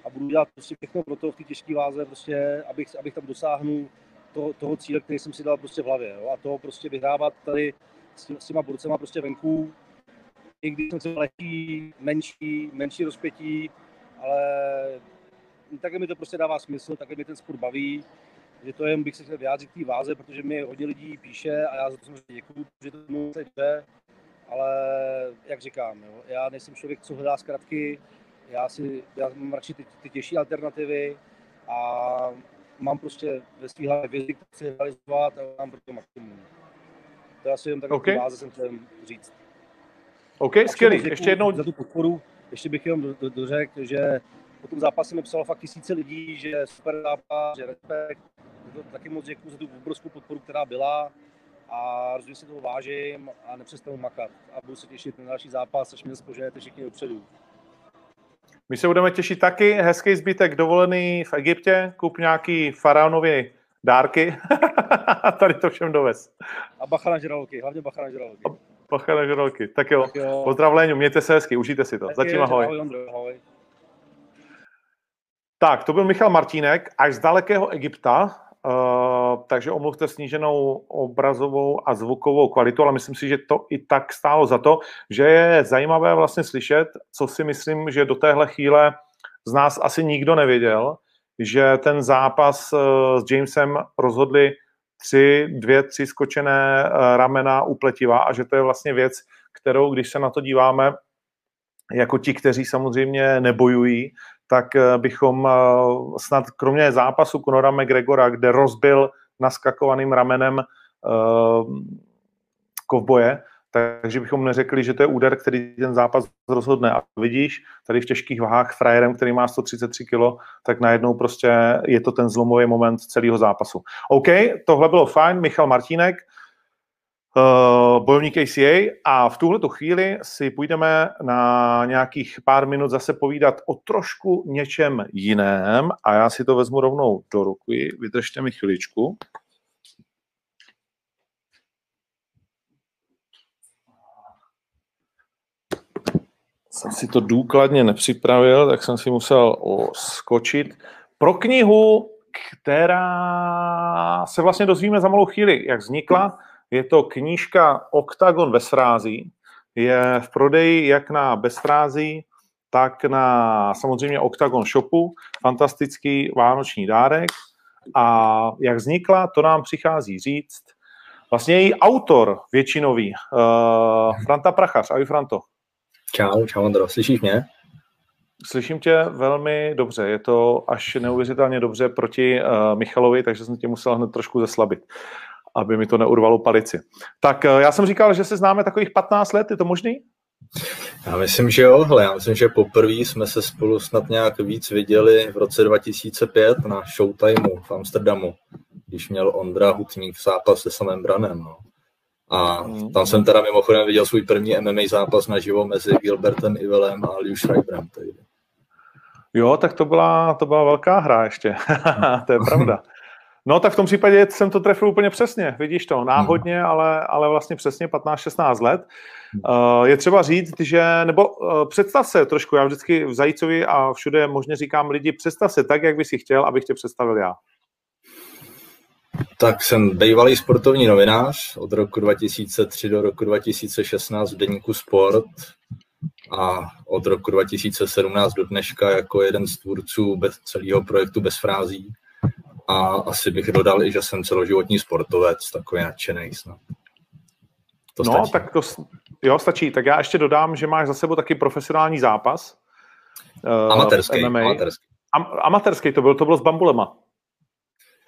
D: a budu dělat prostě všechno pro to v té těžké váze, prostě, abych, abych tam dosáhnul to, toho cíle, který jsem si dal prostě v hlavě. Jo? A to prostě vyhrávat tady s, tím, s těma burcema prostě venku, i když jsem se lehký, menší, menší rozpětí, ale také mi to prostě dává smysl, také mi ten sport baví, že to jen bych se chtěl vyjádřit k té váze, protože mi hodně lidí píše a já za to samozřejmě děkuju, že to tomu jde, ale jak říkám, jo, já nejsem člověk, co hledá zkratky, já, si, já mám radši ty, ty těžší alternativy a mám prostě ve svých hlavě věci, které chci realizovat a mám pro to maximum. To je asi jen tak okay. váze jsem chtěl říct.
C: OK, skvělý. Ještě jednou...
D: Za tu podporu, ještě bych jenom dořekl, že po tom zápase mi psalo fakt tisíce lidí, že super zápas, že respekt. To taky moc děkuji za tu obrovskou podporu, která byla a rozhodně si toho vážím a nepřestanu makat. A budu se těšit na další zápas, až mě spožujete všichni dopředu.
C: My se budeme těšit taky. Hezký zbytek dovolený v Egyptě. Kup nějaký faraonově dárky. [LAUGHS] Tady to všem dovez.
D: A bacha na žraloky, hlavně bacha na žraloky.
C: Bacha na žraloky. Tak jo. Tak jo. Pozdrav Léňu, mějte se hezky, užijte si to. Tak Zatím ahoj. ahoj, ahoj. Tak, to byl Michal Martínek, až z dalekého Egypta, uh, takže omluvte sníženou obrazovou a zvukovou kvalitu, ale myslím si, že to i tak stálo za to, že je zajímavé vlastně slyšet, co si myslím, že do téhle chvíle z nás asi nikdo nevěděl, že ten zápas uh, s Jamesem rozhodli tři, dvě, tři skočené uh, ramena upletiva a že to je vlastně věc, kterou, když se na to díváme, jako ti, kteří samozřejmě nebojují, tak eh, bychom eh, snad kromě zápasu Conora McGregora, kde rozbil naskakovaným ramenem kovboje, takže bychom neřekli, že to je úder, který ten zápas rozhodne. A vidíš, tady v těžkých váhách frajerem, který má 133 kg, tak najednou prostě je to ten zlomový moment celého zápasu. OK, tohle bylo fajn, Michal Martínek, uh, bojovník ACA a v tuhle chvíli si půjdeme na nějakých pár minut zase povídat o trošku něčem jiném a já si to vezmu rovnou do ruky. Vydržte mi chviličku. Jsem si to důkladně nepřipravil, tak jsem si musel skočit. Pro knihu, která se vlastně dozvíme za malou chvíli, jak vznikla, je to knížka Octagon ve srází. Je v prodeji jak na bezfrází, tak na samozřejmě Octagon shopu. Fantastický vánoční dárek. A jak vznikla, to nám přichází říct. Vlastně její autor většinový, uh, Franta Prachař. Ahoj, Franto.
E: Čau, čau, Andro. Slyšíš mě?
C: Slyším tě velmi dobře. Je to až neuvěřitelně dobře proti uh, Michalovi, takže jsem tě musel hned trošku zeslabit aby mi to neurvalo palici. Tak eh, já jsem říkal, že se známe takových 15 let, je to možný?
E: Já myslím, že jo, hele, já myslím, že poprvé jsme se spolu snad nějak víc viděli v roce 2005 na Showtimeu v Amsterdamu, když měl Ondra Hutník zápas se samým Branem. No. A mm. tam jsem teda mimochodem viděl svůj první MMA zápas naživo mezi Gilbertem Ivelem a Liu Schreiberem.
C: Jo, tak to byla, to byla velká hra ještě. [LAUGHS] to je pravda. No tak v tom případě jsem to trefil úplně přesně, vidíš to, náhodně, hmm. ale, ale vlastně přesně 15-16 let. Uh, je třeba říct, že, nebo uh, představ se trošku, já vždycky v Zajícovi a všude možně říkám lidi, představ se tak, jak bys si chtěl, abych tě představil já.
E: Tak jsem bývalý sportovní novinář od roku 2003 do roku 2016 v deníku Sport a od roku 2017 do dneška jako jeden z tvůrců bez celého projektu Bez frází a asi bych dodal i, že jsem celoživotní sportovec, takový nadšený snad.
C: To no, stačí. tak to jo, stačí. Tak já ještě dodám, že máš za sebou taky profesionální zápas.
E: Uh, amatérský, MMA. amatérský.
C: Am, amatérský to byl, to bylo s bambulema.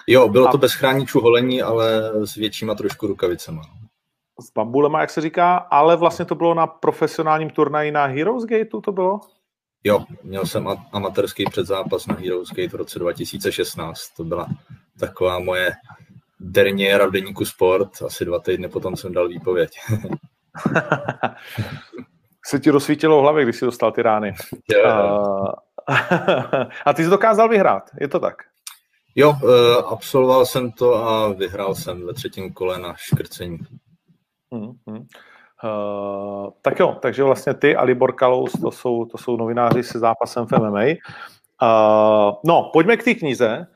E: Jo, bylo to bez chráničů holení, ale s většíma trošku rukavicema.
C: S bambulema, jak se říká, ale vlastně to bylo na profesionálním turnaji na Heroes Gateu, to bylo?
E: Jo, měl jsem amatérský předzápas na Heroes Gate v roce 2016. To byla taková moje derniéra v deníku Sport. Asi dva týdny potom jsem dal výpověď. [LAUGHS]
C: se ti rozsvítilo v hlavě, když jsi dostal ty rány. Jo. [LAUGHS] a ty jsi dokázal vyhrát, je to tak?
E: Jo, eh, absolvoval jsem to a vyhrál jsem ve třetím kole na škrcení.
C: Hmm, hmm. Uh, tak jo, takže vlastně ty a Libor Kalous, to jsou, to jsou novináři se zápasem v MMA. Uh, no, pojďme k té knize.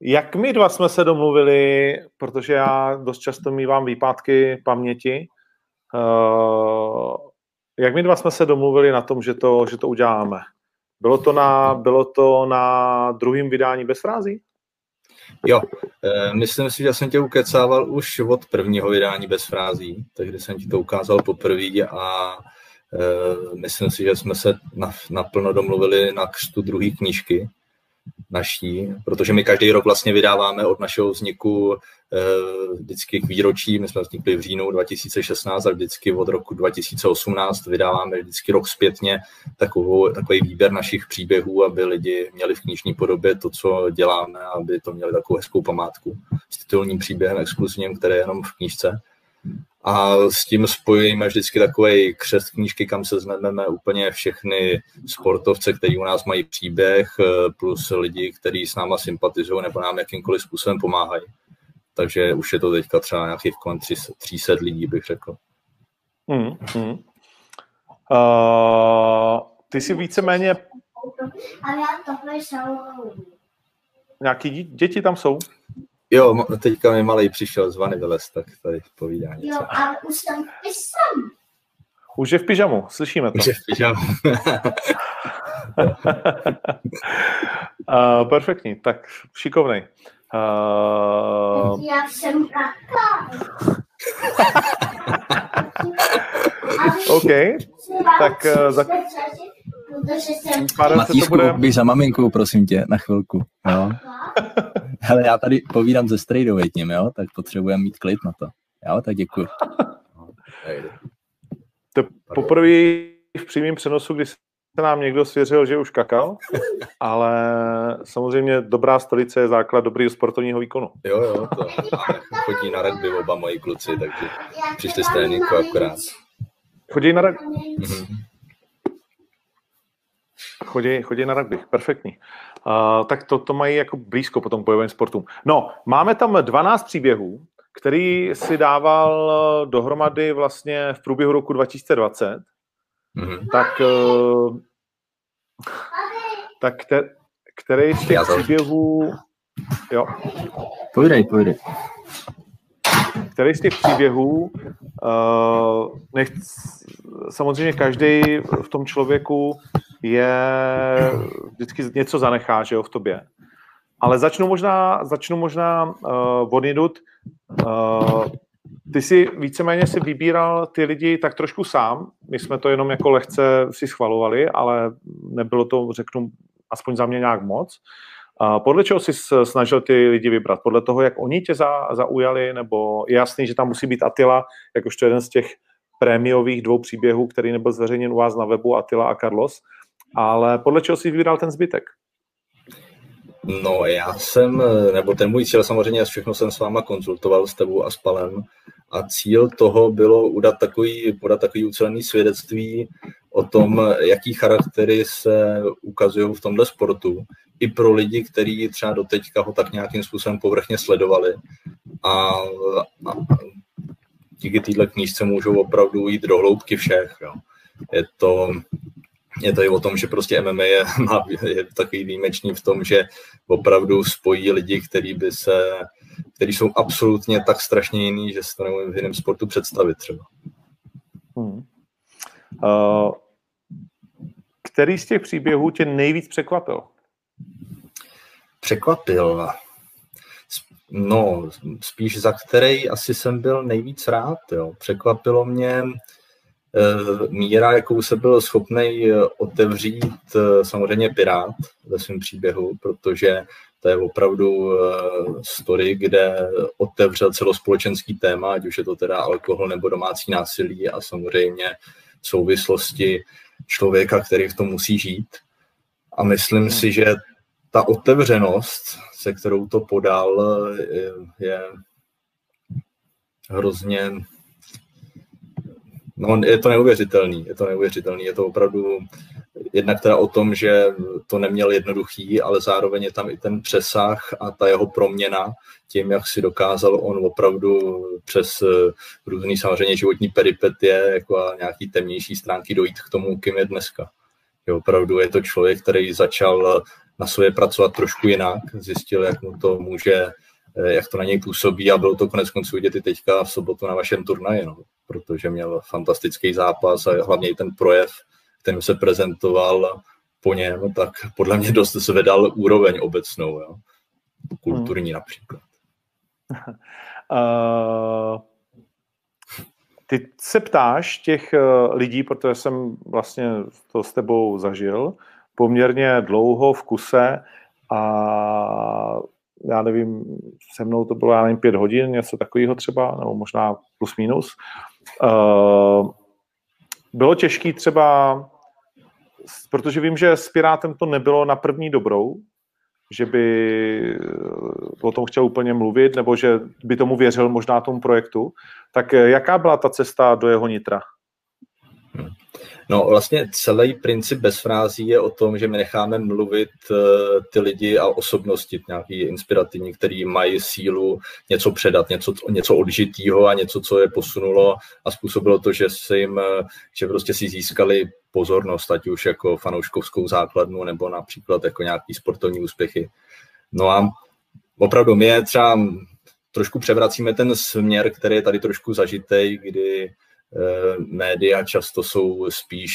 C: Jak my dva jsme se domluvili, protože já dost často mývám výpadky paměti, uh, jak my dva jsme se domluvili na tom, že to, že to uděláme? Bylo to na, bylo to na druhém vydání bez frází?
E: Jo, e, myslím si, že jsem tě ukecával už od prvního vydání bez frází, takže jsem ti to ukázal poprvé a e, myslím si, že jsme se naplno domluvili na křtu druhé knížky, naší, protože my každý rok vlastně vydáváme od našeho vzniku eh, vždycky k výročí, my jsme vznikli v říjnu 2016 a vždycky od roku 2018 vydáváme vždycky rok zpětně takovou, takový výběr našich příběhů, aby lidi měli v knižní podobě to, co děláme, aby to měli takovou hezkou památku s titulním příběhem exkluzivním, který je jenom v knížce a s tím spojujeme vždycky takový křest knížky, kam se znameme úplně všechny sportovce, kteří u nás mají příběh, eh, plus lidi, kteří s náma sympatizují nebo nám jakýmkoliv způsobem pomáhají. Takže už je to teďka třeba nějakých kolem 300 lidí, bych řekl.
C: Mm, mm. Uh, ty si víceméně... Nějaký děti tam jsou?
E: Jo, teďka mi malý přišel z vany vylez, tak tady povídá něco.
F: Jo, ale už jsem v pyžamu.
C: Už je v pyžamu, slyšíme to.
E: Už je v pyžamu. [LAUGHS]
C: uh, perfektní, tak šikovnej.
F: Uh... Já jsem kakal. [LAUGHS]
E: OK,
C: tak uh, za...
G: Matýšku, bude... běž za maminkou, prosím tě, na chvilku. Jo? [LAUGHS] Hele, já tady povídám ze strejdovitním, jo, tak potřebujeme mít klid na to. Jo, tak děkuji.
C: To poprvé v přímém přenosu, kdy se nám někdo svěřil, že už kakal, ale samozřejmě dobrá stolice je základ dobrého sportovního výkonu.
E: Jo, jo, to chodí na rugby oba moji kluci, takže přišli z tréninku akorát.
C: Chodí na rugby? Mm-hmm. Chodí, chodí na rugby, perfektní. Uh, tak to, to mají jako blízko potom bojovým sportům. No, máme tam 12 příběhů, který si dával dohromady vlastně v průběhu roku 2020. Mm-hmm. Tak, uh, tak te, který z těch příběhů... Jo.
G: Pojdej, pojdej.
C: Který z těch příběhů, uh, nech, samozřejmě každý v tom člověku je [LAUGHS] vždycky něco zanechá, že jo, v tobě. Ale začnu možná, začnu možná uh, od jedut. Uh, ty si víceméně si vybíral ty lidi tak trošku sám. My jsme to jenom jako lehce si schvalovali, ale nebylo to, řeknu, aspoň za mě nějak moc. Uh, podle čeho jsi snažil ty lidi vybrat? Podle toho, jak oni tě za, zaujali, nebo je jasný, že tam musí být Atila, jakožto jeden z těch prémiových dvou příběhů, který nebyl zveřejněn u vás na webu, Atila a Carlos, ale podle čeho jsi vybíral ten zbytek?
E: No já jsem, nebo ten můj cíl samozřejmě, všechno jsem s váma konzultoval s tebou a s Palem a cíl toho bylo udat takový, podat takový ucelený svědectví o tom, jaký charaktery se ukazují v tomhle sportu i pro lidi, kteří třeba do teďka ho tak nějakým způsobem povrchně sledovali a, a díky téhle knížce můžou opravdu jít do hloubky všech. Jo. Je to, je to i o tom, že prostě MMA je, [LAUGHS] má, je takový výjimečný v tom, že opravdu spojí lidi, kteří by se, kteří jsou absolutně tak strašně jiný, že si to nemůžu v jiném sportu představit třeba. Hmm.
C: Uh, který z těch příběhů tě nejvíc překvapil?
E: Překvapil? No, spíš za který asi jsem byl nejvíc rád. Jo. Překvapilo mě míra, jakou se byl schopný eh, otevřít eh, samozřejmě Pirát ve svém příběhu, protože to je opravdu story, kde otevřel celospolečenský téma, ať už je to teda alkohol nebo domácí násilí a samozřejmě souvislosti člověka, který v tom musí žít. A myslím si, že ta otevřenost, se kterou to podal, je hrozně No, je to neuvěřitelný, je to neuvěřitelný, je to opravdu jednak teda o tom, že to neměl jednoduchý, ale zároveň je tam i ten přesah a ta jeho proměna tím, jak si dokázal on opravdu přes eh, různý samozřejmě životní peripetie jako a nějaký temnější stránky dojít k tomu, kým je dneska. Je opravdu je to člověk, který začal na sobě pracovat trošku jinak, zjistil, jak mu to může, eh, jak to na něj působí a bylo to konec konců vidět i teďka v sobotu na vašem turnaji, no, protože měl fantastický zápas a hlavně i ten projev, kterým se prezentoval po něm, tak podle mě dost zvedal úroveň obecnou, jo. kulturní hmm. například.
C: Uh, [LAUGHS] ty se ptáš těch uh, lidí, protože jsem vlastně to s tebou zažil poměrně dlouho v kuse a já nevím, se mnou to bylo, já nevím, pět hodin, něco takového třeba, nebo možná plus minus. Uh, bylo těžké třeba, protože vím, že s Pirátem to nebylo na první dobrou, že by eh, o tom chtěl úplně mluvit, nebo že by tomu věřil možná tomu projektu. Tak eh, jaká byla ta cesta do jeho nitra?
E: No vlastně celý princip bez frází je o tom, že my necháme mluvit uh, ty lidi a osobnosti nějaký inspirativní, který mají sílu něco předat, něco, něco odžitýho a něco, co je posunulo a způsobilo to, že se jim, že prostě si získali pozornost, ať už jako fanouškovskou základnu nebo například jako nějaký sportovní úspěchy. No a opravdu my je třeba trošku převracíme ten směr, který je tady trošku zažitej, kdy Eh, média často jsou spíš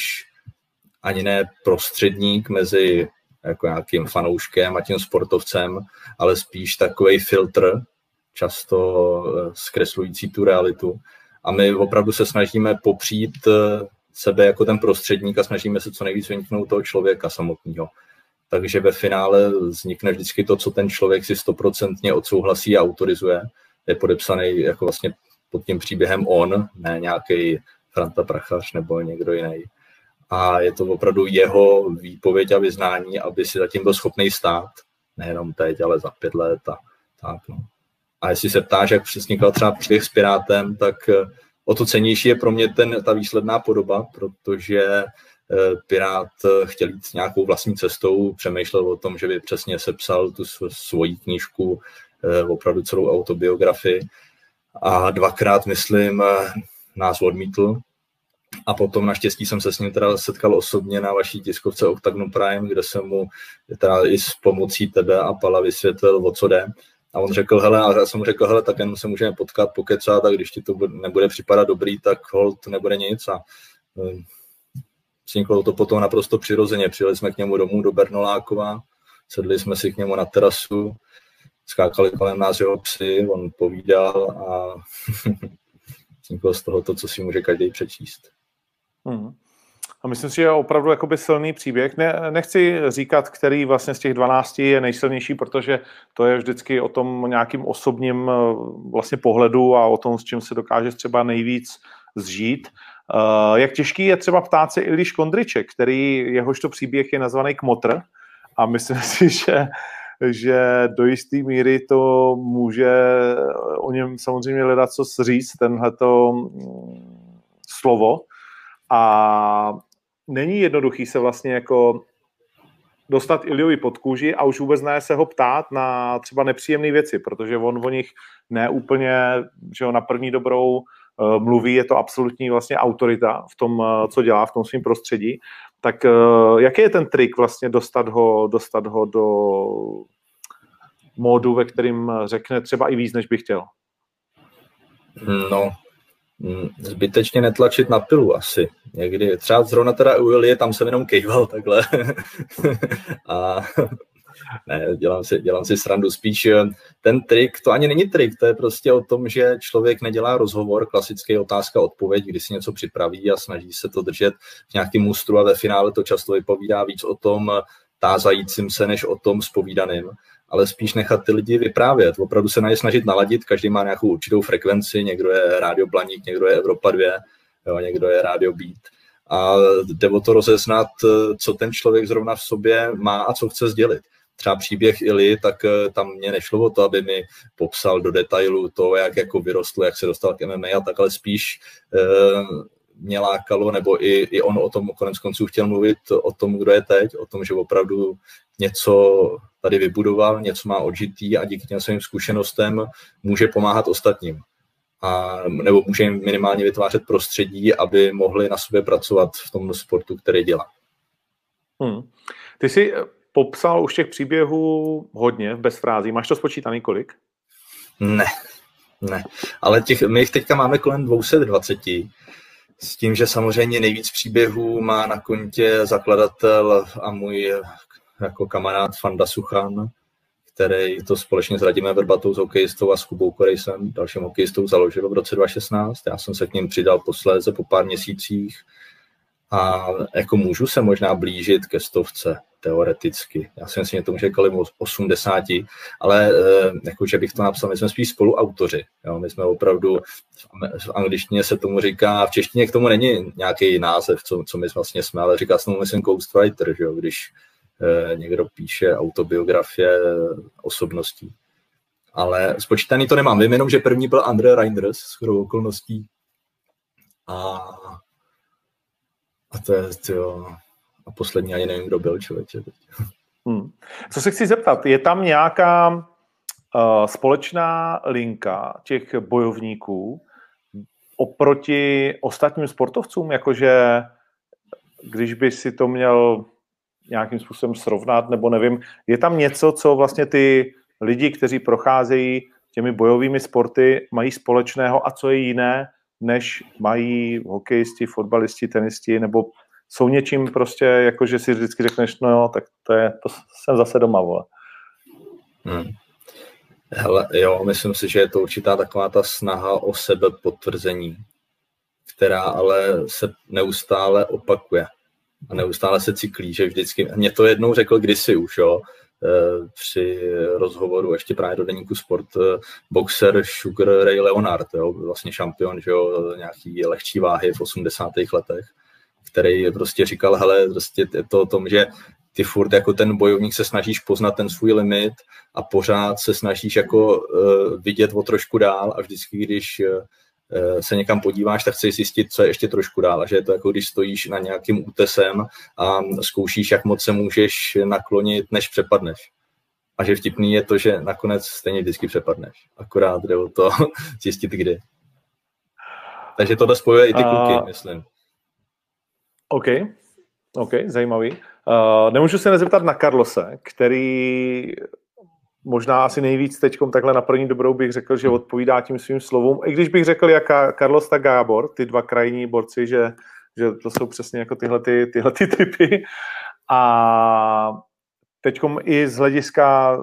E: ani ne prostředník mezi jako nějakým fanouškem a tím sportovcem, ale spíš takový filtr, často eh, zkreslující tu realitu. A my opravdu se snažíme popřít eh, sebe jako ten prostředník a snažíme se co nejvíc vyniknout toho člověka samotného. Takže ve finále vznikne vždycky to, co ten člověk si stoprocentně odsouhlasí a autorizuje. Je podepsaný jako vlastně pod tím příběhem on, ne nějaký Franta Prachař nebo někdo jiný. A je to opravdu jeho výpověď a vyznání, aby si zatím byl schopný stát, nejenom teď, ale za pět let a tak. No. A jestli se ptáš, jak vznikl třeba příběh s Pirátem, tak eh, o to cenější je pro mě ten, ta výsledná podoba, protože eh, Pirát eh, chtěl jít nějakou vlastní cestou, přemýšlel o tom, že by přesně sepsal tu svoji knížku, opravdu celou autobiografii a dvakrát, myslím, nás odmítl. A potom naštěstí jsem se s ním teda setkal osobně na vaší tiskovce Octagon Prime, kde jsem mu teda i s pomocí tebe a Pala vysvětlil, o co jde. A on řekl, hele, a já jsem mu řekl, hele, tak jen se můžeme potkat, pokecat, a když ti to nebude připadat dobrý, tak hold nebude nic. A um, vzniklo to potom naprosto přirozeně. Přijeli jsme k němu domů do Bernolákova, sedli jsme si k němu na terasu, skákali kolem nás jeho psy, on povídal a [LAUGHS] vzniklo z toho to, co si může každý přečíst.
C: Hmm. A myslím si, že je opravdu jakoby silný příběh. Ne, nechci říkat, který vlastně z těch 12 je nejsilnější, protože to je vždycky o tom nějakým osobním eh, vlastně pohledu a o tom, s čím se dokáže třeba nejvíc zžít. Uh, jak těžký je třeba ptát se Iliš Kondriček, který jehožto příběh je nazvaný Kmotr a myslím [LAUGHS] si, že že do jisté míry to může o něm samozřejmě hledat co říct, tenhleto mm, slovo. A není jednoduchý se vlastně jako dostat Iliovi pod kůži a už vůbec ne se ho ptát na třeba nepříjemné věci, protože on o nich neúplně, že ho na první dobrou uh, mluví, je to absolutní vlastně autorita v tom, uh, co dělá v tom svém prostředí. Tak uh, jaký je ten trik vlastně dostat ho, dostat ho do módu, ve kterým řekne třeba i víc, než bych chtěl?
E: No, mm, zbytečně netlačit na pilu asi. Někdy, třeba zrovna teda u Ilie, tam jsem jenom kejval takhle. [LAUGHS] a ne, dělám si, dělám si srandu. Spíš eh, ten trik, to ani není trik, to je prostě o tom, že člověk nedělá rozhovor, klasický otázka odpověď, kdy si něco připraví a snaží se to držet v nějakém mustru a ve finále to často vypovídá víc o tom tázajícím se, než o tom spovídaným ale spíš nechat ty lidi vyprávět. Opravdu se na ně snažit naladit, každý má nějakou určitou frekvenci, někdo je Rádio Blaník, někdo je Evropa 2, jo, někdo je Rádio Beat. A jde o to rozeznat, co ten člověk zrovna v sobě má a co chce sdělit. Třeba příběh Ili, tak eh, tam mě nešlo o to, aby mi popsal do detailu to, jak jako vyrostl, jak se dostal k MMA a tak, ale spíš eh, mě lákalo, nebo i, i on o tom konec konců chtěl mluvit, o tom, kdo je teď, o tom, že opravdu něco tady vybudoval, něco má odžitý a díky těm svým zkušenostem může pomáhat ostatním. A, nebo může jim minimálně vytvářet prostředí, aby mohli na sobě pracovat v tom sportu, který dělá.
C: Hmm. Ty jsi popsal už těch příběhů hodně bez frází. Máš to spočítaný kolik?
E: Ne, ne. Ale těch, my jich teďka máme kolem 220. S tím, že samozřejmě nejvíc příběhů má na kontě zakladatel a můj jako kamarád Fanda Suchan, který to společně s Radimem Verbatou, s hokejistou a s Kubou Korejsem, dalším hokejistou, založil v roce 2016. Já jsem se k ním přidal posléze po pár měsících a jako můžu se možná blížit ke stovce teoreticky. Já si myslím, že to může kolem 80, ale eh, jako, že bych to napsal, my jsme spíš spoluautoři. Jo? My jsme opravdu, v angličtině se tomu říká, v češtině k tomu není nějaký název, co, co my vlastně jsme, ale říká se tomu, myslím, ghostwriter, že jo? když eh, někdo píše autobiografie osobností. Ale spočítaný to nemám. Vím jenom, že první byl Andre Reinders s okolností. A a to je, tyjo, a poslední ani nevím, kdo byl člověče.
C: Hmm. Co se chci zeptat, je tam nějaká uh, společná linka těch bojovníků oproti ostatním sportovcům, jakože když by si to měl nějakým způsobem srovnat, nebo nevím, je tam něco, co vlastně ty lidi, kteří procházejí těmi bojovými sporty, mají společného a co je jiné než mají hokejisti, fotbalisti, tenisti, nebo jsou něčím prostě, jako že si vždycky řekneš, no jo, tak to, je, to jsem zase doma, vole.
E: Hmm. Hele, jo, myslím si, že je to určitá taková ta snaha o sebe potvrzení, která ale se neustále opakuje a neustále se cyklí, že vždycky, mě to jednou řekl kdysi už, jo, Eh, při rozhovoru ještě právě do deníku Sport eh, boxer Sugar Ray Leonard, jo, vlastně šampion že jo, nějaký lehčí váhy v 80. letech, který prostě říkal, hele, prostě je to o tom, že ty furt jako ten bojovník se snažíš poznat ten svůj limit a pořád se snažíš jako uh, vidět o trošku dál a vždycky, když uh, se někam podíváš, tak chceš zjistit, co je ještě trošku dál. A že je to jako když stojíš na nějakým útesem a zkoušíš, jak moc se můžeš naklonit, než přepadneš. A že vtipný je to, že nakonec stejně vždycky přepadneš. Akorát jde o to [LAUGHS] zjistit, kdy. Takže tohle spojuje i ty kluky, myslím.
C: OK, OK, zajímavý. Uh, nemůžu se nezeptat na Carlose, který možná asi nejvíc teď takhle na první dobrou bych řekl, že odpovídá tím svým slovům. I když bych řekl, jak Carlos tak Gábor, ty dva krajní borci, že, že to jsou přesně jako tyhle, ty, tyhle ty typy. A teď i z hlediska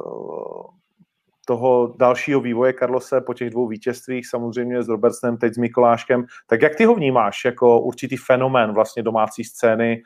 C: toho dalšího vývoje Karlose po těch dvou vítězstvích, samozřejmě s Robertsem, teď s Mikoláškem, tak jak ty ho vnímáš jako určitý fenomén vlastně domácí scény,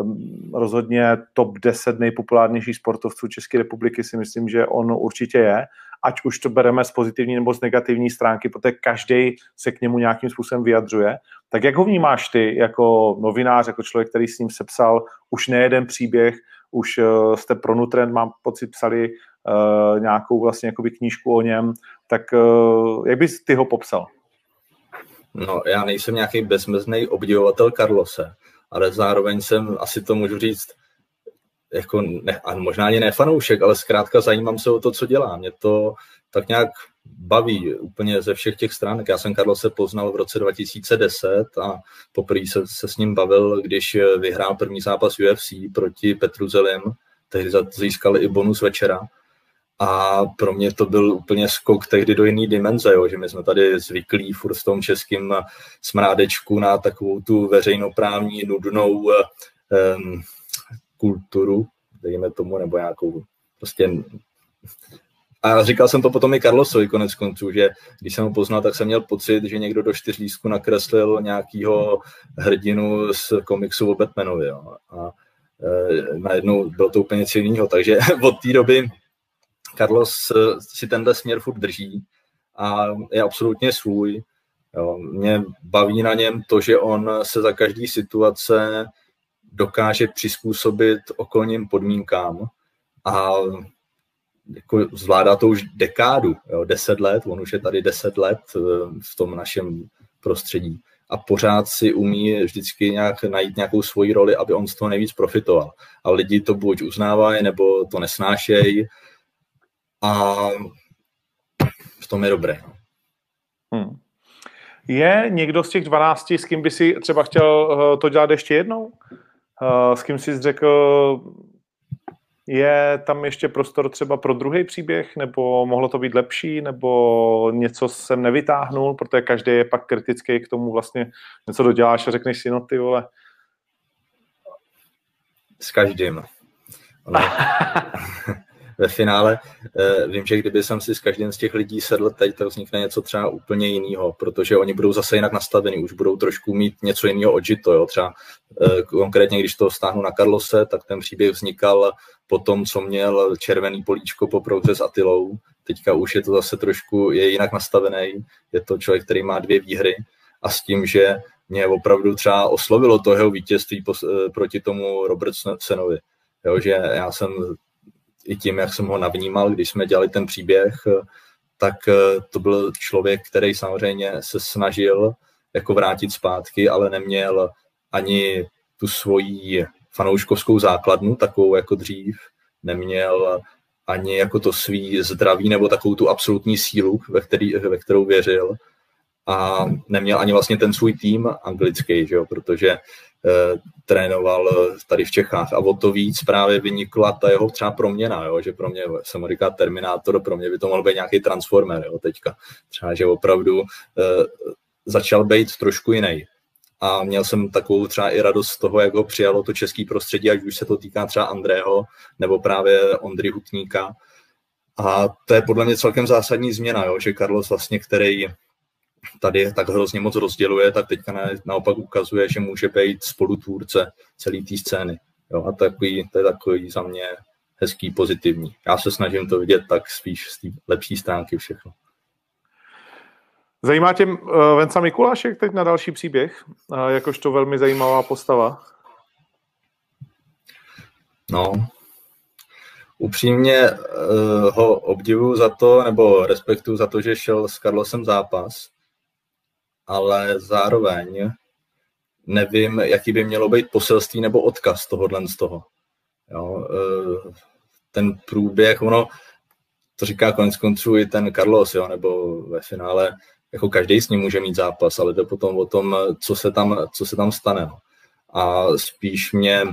C: Ehm, rozhodně top 10 nejpopulárnějších sportovců České republiky si myslím, že on určitě je, ať už to bereme z pozitivní nebo z negativní stránky, protože každý se k němu nějakým způsobem vyjadřuje. Tak jak ho vnímáš ty jako novinář, jako člověk, který s ním sepsal už nejeden příběh, už uh, jste pro Nutrend, mám pocit, psali uh, nějakou vlastně jakoby knížku o něm, tak uh, jak bys ty ho popsal?
E: No, já nejsem nějaký bezmezný obdivovatel Karlose, ale zároveň jsem, asi to můžu říct, jako ne, a možná ani ne fanoušek, ale zkrátka zajímám se o to, co dělá. Mě to tak nějak baví úplně ze všech těch stránek. Já jsem Karlo se poznal v roce 2010 a poprvé se, se s ním bavil, když vyhrál první zápas UFC proti Petru Zelim, tehdy získali i bonus večera. A pro mě to byl úplně skok tehdy do jiné dimenze, jo, že my jsme tady zvyklí furt v tom českém smrádečku na takovou tu veřejnoprávní nudnou um, kulturu, dejme tomu, nebo nějakou prostě a říkal jsem to potom i Carlosovi konec konců, že když jsem ho poznal, tak jsem měl pocit, že někdo do čtyřlízku nakreslil nějakýho hrdinu z komiksu o Batmanovi. Jo. A e, najednou bylo to úplně něco jiného. Takže [LAUGHS] od té doby Carlos eh, si tenhle směr furt drží a je absolutně svůj. Jo. Mě baví na něm to, že on se za každý situace dokáže přizpůsobit okolním podmínkám a jako zvládá to už dekádu, jo, deset let, on už je tady deset let eh, v tom našem prostředí a pořád si umí vždycky nějak najít nějakou svoji roli, aby on z toho nejvíc profitoval. A lidi to buď uznávají, nebo to nesnášejí a v tom je dobré. No.
C: Hmm. Je někdo z těch 12, s kým by si třeba chtěl eh, to dělat ještě jednou? Eh, s kým jsi řekl, Je tam ještě prostor třeba pro druhý příběh, nebo mohlo to být lepší, nebo něco jsem nevytáhnul, protože každý je pak kritický k tomu vlastně něco doděláš a řekneš si, no ty vole.
E: S každým. Ono, [LAUGHS] [LAUGHS] [LAUGHS] ve finále eh, vím, že kdyby jsem si s každým z těch lidí sedl teď, tak vznikne něco třeba úplně jiného, protože oni budou zase jinak nastavení, už budou trošku mít něco jiného odžito. Jo? Třeba eh, konkrétně, když to stáhnu na Karlose, tak ten příběh vznikal po tom, co měl červený políčko po prouze s Atilou. Teďka už je to zase trošku, je jinak nastavený. Je to člověk, který má dvě výhry a s tím, že mě opravdu třeba oslovilo to jeho vítězství eh, proti tomu Robertsenovi. Jo, že já jsem i tím, jak jsem ho navnímal, když jsme dělali ten příběh, tak eh, to byl člověk, který samozřejmě se snažil jako vrátit zpátky, ale neměl ani tu svoji fanouškovskou základnu, takovou jako dřív, neměl ani jako to svý zdraví nebo takovou tu absolutní sílu, ve, který, ve kterou věřil. A neměl ani vlastně ten svůj tým anglický, že jo, protože Eh, trénoval eh, tady v Čechách a o to víc právě vynikla ta jeho třeba proměna, jo, že pro mě, jsem říká Terminátor, pro mě by to mohl být nějaký Transformer, jo, teďka. Třeba, že opravdu uh, začal být trošku jiný. A měl jsem takovou třeba i radost z toho, jak ho přijalo to český prostředí, ať už se to týká třeba Andrého nebo právě Ondry Hutníka. A to je podle mě celkem zásadní změna, jo, že Carlos vlastně, který tady tak hrozně moc rozděluje, tak teďka na, naopak ukazuje, že může být spolutvůrce celé té scény. Jo, a takový, to je takový za mě hezký, pozitivní. Já se snažím to vidět tak spíš z té lepší stránky všechno.
C: Zajímá tě uh, Venca Mikulášek teď na další příběh, uh, jakožto velmi zajímavá postava?
E: No, upřímně uh, ho obdivuju za to, nebo respektuju za to, že šel s Carlosem zápas, ale zároveň nevím, jaký by mělo být poselství nebo odkaz tohohle z toho. Jo, e, ten průběh, ono to říká konec konců i ten Carlos, jo, nebo ve finále jako každý s ním může mít zápas, ale jde potom o tom, co se tam, co se tam stane. No. A spíš mě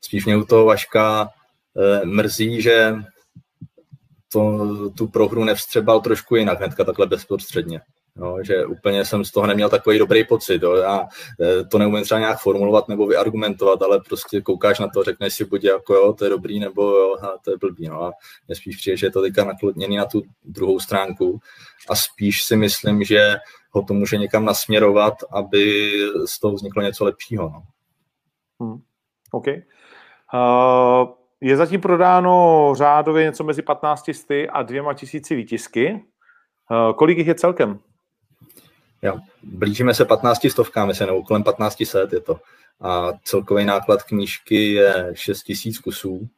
E: spíš mě u toho Vaška e, mrzí, že to, tu prohru nevstřebal trošku jinak, hnedka takhle bezprostředně. Jo, že úplně jsem z toho neměl takový dobrý pocit. Jo. Já e, to neumím třeba nějak formulovat nebo vyargumentovat, ale prostě koukáš na to, řekneš si buď jako jo, to je dobrý, nebo jo, to je blbý. No. A mě spíš přijde, že je to teďka naklodněný na tu druhou stránku a spíš si myslím, že ho to může někam nasměrovat, aby z toho vzniklo něco lepšího. No.
C: Hmm. OK. Uh, je zatím prodáno řádově něco mezi 15 sty a dvěma tisíci výtisky. Uh, kolik jich je celkem?
E: Jo, blížíme se 15 stovkám, myslím, nebo kolem 15 set je to. A celkový náklad knížky je 6 tisíc kusů,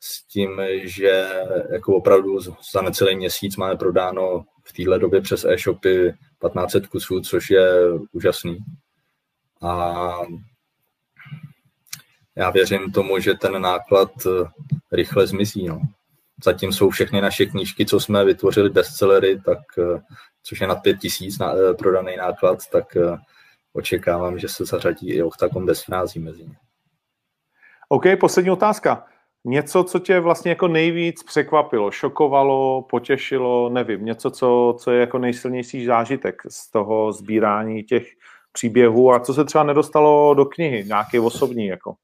E: s tím, že jako opravdu za necelý měsíc máme prodáno v téhle době přes e-shopy 1500 kusů, což je úžasný. A já věřím tomu, že ten náklad eh, rychle zmizí. No. Zatím jsou všechny naše knížky, co jsme vytvořili bestsellery, tak, eh, což je na 5 tisíc na, eh, prodaný náklad, tak očekávám, že se zařadí i Octagon bez frází mezi ně.
C: OK, poslední otázka. Něco, co tě vlastně jako nejvíc překvapilo, šokovalo, potěšilo, nevím, něco, co, co je jako nejsilnější zážitek z toho sbírání těch příběhů a co se třeba nedostalo do knihy, nějaký osobní jako?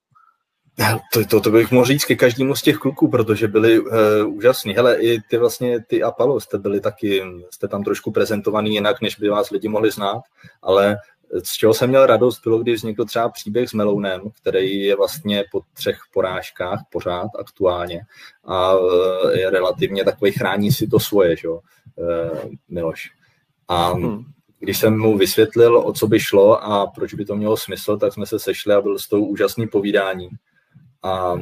E: To, to, to bych mohl říct ke každému z těch kluků, protože byli uh, úžasní. Hele, i ty vlastně, ty a Palo jste byli taky, jste tam trošku prezentovaný jinak, než by vás lidi mohli znát, ale z čeho jsem měl radost, bylo, když vznikl třeba příběh s Melounem, který je vlastně po třech porážkách pořád aktuálně a uh, je relativně takový, chrání si to svoje, že jo, uh, Miloš. A hmm. když jsem mu vysvětlil, o co by šlo a proč by to mělo smysl, tak jsme se sešli a byl s tou úžasný povídání a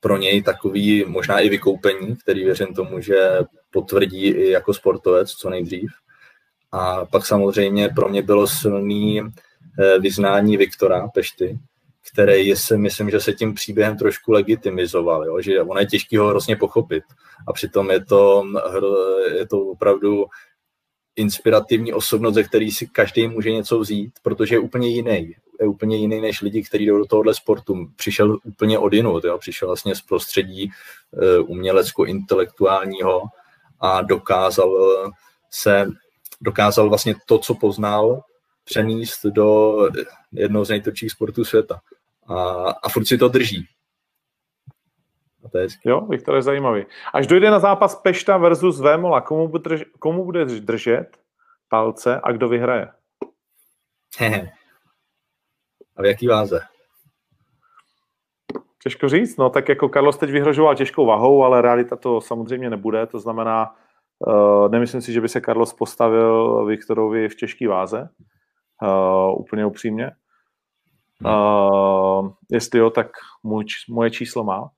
E: pro něj takový možná i vykoupení, který věřím tomu, že potvrdí i jako sportovec co nejdřív. A pak samozřejmě pro mě bylo silný eh, vyznání Viktora Pešty, který si myslím, že se tím příběhem trošku legitimizoval, jo? že ono je těžký ho hrozně pochopit. A přitom je to, je to opravdu inspirativní osobnost, ze který si každý může něco vzít, protože je úplně jiný je úplně jiný než lidi, kteří jdou do tohohle sportu. Přišel úplně od jinut, jo? přišel vlastně z prostředí uh, umělecko-intelektuálního a dokázal se, dokázal vlastně to, co poznal, přenést do jednoho z nejtvrdších sportů světa. A, a furt si to drží.
C: A to je jo, Viktor je zajímavý. Až dojde na zápas Pešta versus Vémola, komu bude, komu bude držet palce a kdo vyhraje?
E: A v jaký váze?
C: Těžko říct, no tak jako Carlos teď vyhrožoval těžkou vahou, ale realita to samozřejmě nebude, to znamená, uh, nemyslím si, že by se Carlos postavil Viktorovi v těžké váze, uh, úplně upřímně. Uh, jestli jo, tak můj, moje číslo má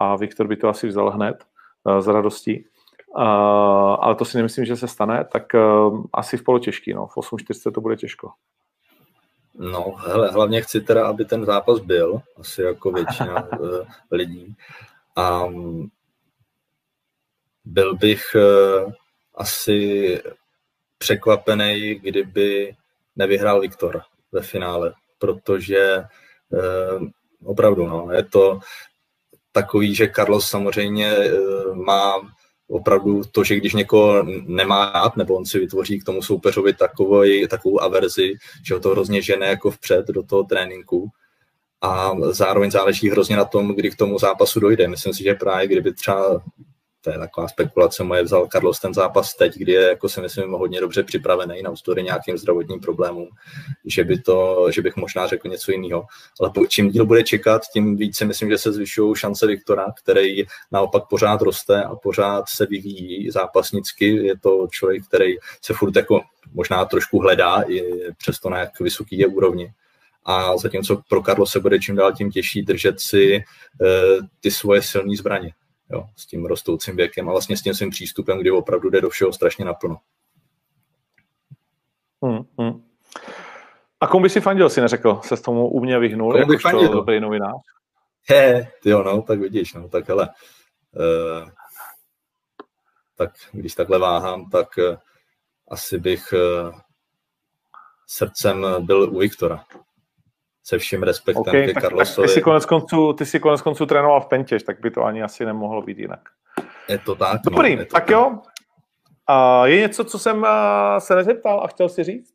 C: a Viktor by to asi vzal hned uh, z radostí. Uh, ale to si nemyslím, že se stane, tak uh, asi v polotěžký, no. V 8.40 to bude těžko.
E: No, hele, hlavně chci teda, aby ten zápas byl, asi jako většina uh, [LAUGHS] lidí. A byl bych uh, asi překvapený, kdyby nevyhrál Viktor ve finále, protože uh, opravdu, no, je to takový, že Carlos samozřejmě má opravdu to, že když někoho nemá rád, nebo on si vytvoří k tomu soupeřovi takovou, takovou averzi, že ho to hrozně žene jako vpřed do toho tréninku. A zároveň záleží hrozně na tom, kdy k tomu zápasu dojde. Myslím si, že právě kdyby třeba to je taková spekulace moje, vzal Carlos ten zápas teď, kdy je, jako si myslím, hodně dobře připravený na ústory nějakým zdravotním problémům, že, by to, že bych možná řekl něco jiného. Ale čím díl bude čekat, tím více myslím, že se zvyšují šance Viktora, který naopak pořád roste a pořád se vyvíjí zápasnicky. Je to člověk, který se furt jako možná trošku hledá, i přesto na jak vysoký je úrovni a zatímco pro Karlo se bude čím dál tím těžší držet si e, ty svoje silné zbraně jo, s tím rostoucím věkem a vlastně s tím svým přístupem, kdy opravdu jde do všeho strašně naplno.
C: Hmm, hmm. A komu by si fandil, si neřekl, se s tomu u mě vyhnul, bych fandil? dobrý novinář?
E: He, jo, no, tak vidíš, no, tak hele, uh, tak když takhle váhám, tak uh, asi bych uh, srdcem byl u Viktora se vším respektem okay, ke Carlosovi.
C: Ty si, konec konců, ty si konec konců trénoval v Pentěž, tak by to ani asi nemohlo být jinak.
E: Je to tak.
C: Dobrý,
E: no, je to
C: tak, tak jo. A je něco, co jsem se nezeptal a chtěl si říct?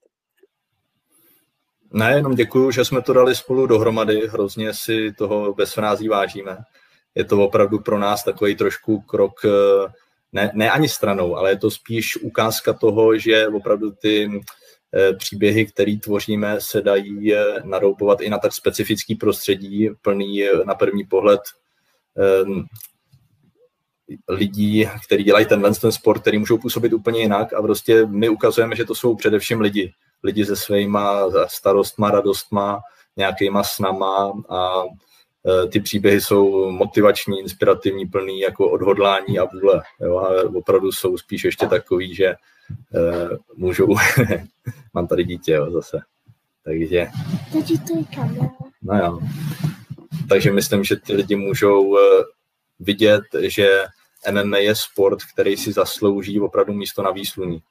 E: Ne, jenom děkuju, že jsme to dali spolu dohromady, hrozně si toho bez frází vážíme. Je to opravdu pro nás takový trošku krok, e, ne, ne ani stranou, ale je to spíš ukázka toho, že opravdu ty Eh, příběhy, které tvoříme, se dají eh, naroubovat i na tak specifický prostředí, plný eh, na první pohled lidí, kteří dělají tenhle ten sport, který můžou působit úplně jinak a prostě my ukazujeme, že to jsou především lidi. Lidi se svýma starostma, radostma, nějakýma snama a ty příběhy jsou motivační, inspirativní, plný jako odhodlání a vůle. Jo? A opravdu jsou spíš ještě takový, že můžou, [LAUGHS] mám tady dítě jo, zase, takže...
F: Takže to je kamera.
E: No jo. Takže myslím, že ty lidi můžou uh, vidět, že MMA je sport, který si zaslouží opravdu místo na výsluní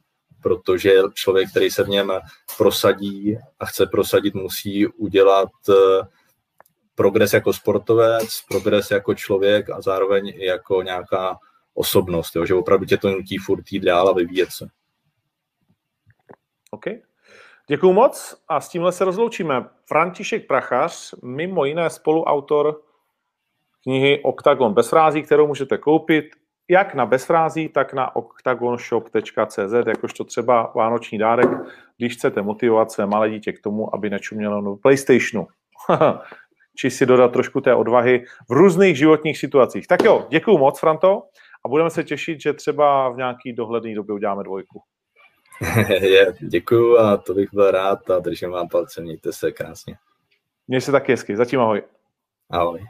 E: protože člověk, který se v něm prosadí a chce prosadit, musí udělat uh, progres jako sportovec, progres jako člověk a zároveň i jako nějaká osobnost, jo, že opravdu tě to nutí furt jít dál a vyvíjet se.
C: OK. Děkuji moc a s tímhle se rozloučíme. František Prachař, mimo jiné spoluautor knihy Octagon bez frází, kterou můžete koupit jak na bezfrází, tak na octagonshop.cz, jakožto třeba vánoční dárek, když chcete motivovat své malé dítě k tomu, aby nečumělo na PlayStationu. [LAUGHS] Či si dodat trošku té odvahy v různých životních situacích. Tak jo, děkuji moc, Franto, a budeme se těšit, že třeba v nějaký dohledný době uděláme dvojku. [LAUGHS]
E: je, děkuju a to bych byl rád a držím vám palce, mějte se krásně.
C: Měj se taky hezky, zatím ahoj.
E: Ahoj.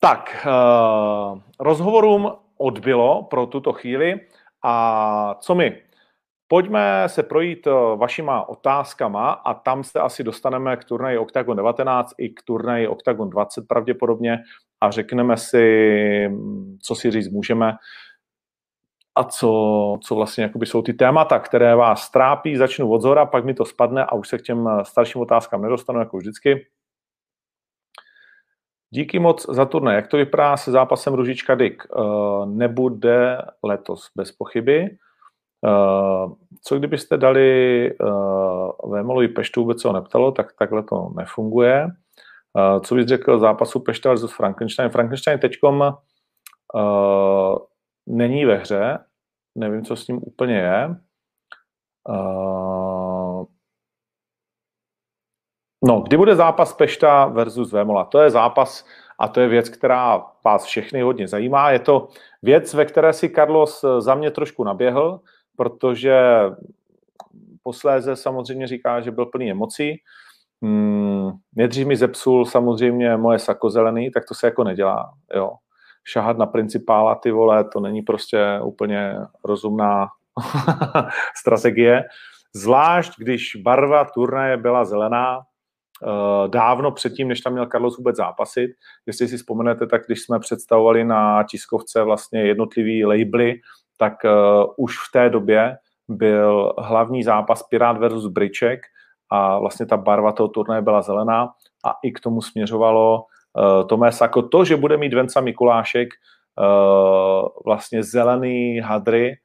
C: Tak, uh, rozhovorům odbylo pro tuto chvíli a co my? Pojďme se projít eh, vašima otázkama a tam se asi dostaneme k turnaji Octagon 19 i k turnaji Octagon 20 pravděpodobně a řekneme si, mm, co si říct můžeme a co, co vlastně jakoby jsou ty témata, které vás trápí, začnu od zhora, pak mi to spadne a už se k těm starším otázkám nedostanu, jako vždycky. Díky moc za turné. Jak to vypadá se zápasem Ružička Dick? Uh, nebude letos, bez pochyby. Uh, co kdybyste dali Vémolovi Peštu, vůbec se ho neptalo, tak takhle to nefunguje. Co bys řekl zápasu Pešta versus Frankenstein? Frankenstein teďkom není ve hře, nevím, co s ním úplně je. Uh, no, kdy bude zápas Pešta versus Vémola? To je zápas a to je věc, která vás všechny hodně zajímá. Je to věc, ve které si Carlos za mě trošku naběhl, protože posléze samozřejmě říká, že byl plný emocí. Hmm, nejdřív mi zepsul samozřejmě moje sako zelený, tak to se jako nedělá. Jo šahat na principála, ty vole, to není prostě úplně rozumná [LAUGHS] strategie. Zvlášť, když barva turnaje byla zelená, uh, dávno předtím, než tam měl Carlos vůbec zápasit. Jestli si vzpomenete, tak když jsme představovali na tiskovce vlastně jednotlivý labely, tak uh, už v té době byl hlavní zápas Pirát versus Briček a vlastně ta barva toho turnaje byla zelená a i k tomu směřovalo Tomé Sako. To, že bude mít Venca Mikulášek uh, vlastně zelený hadry,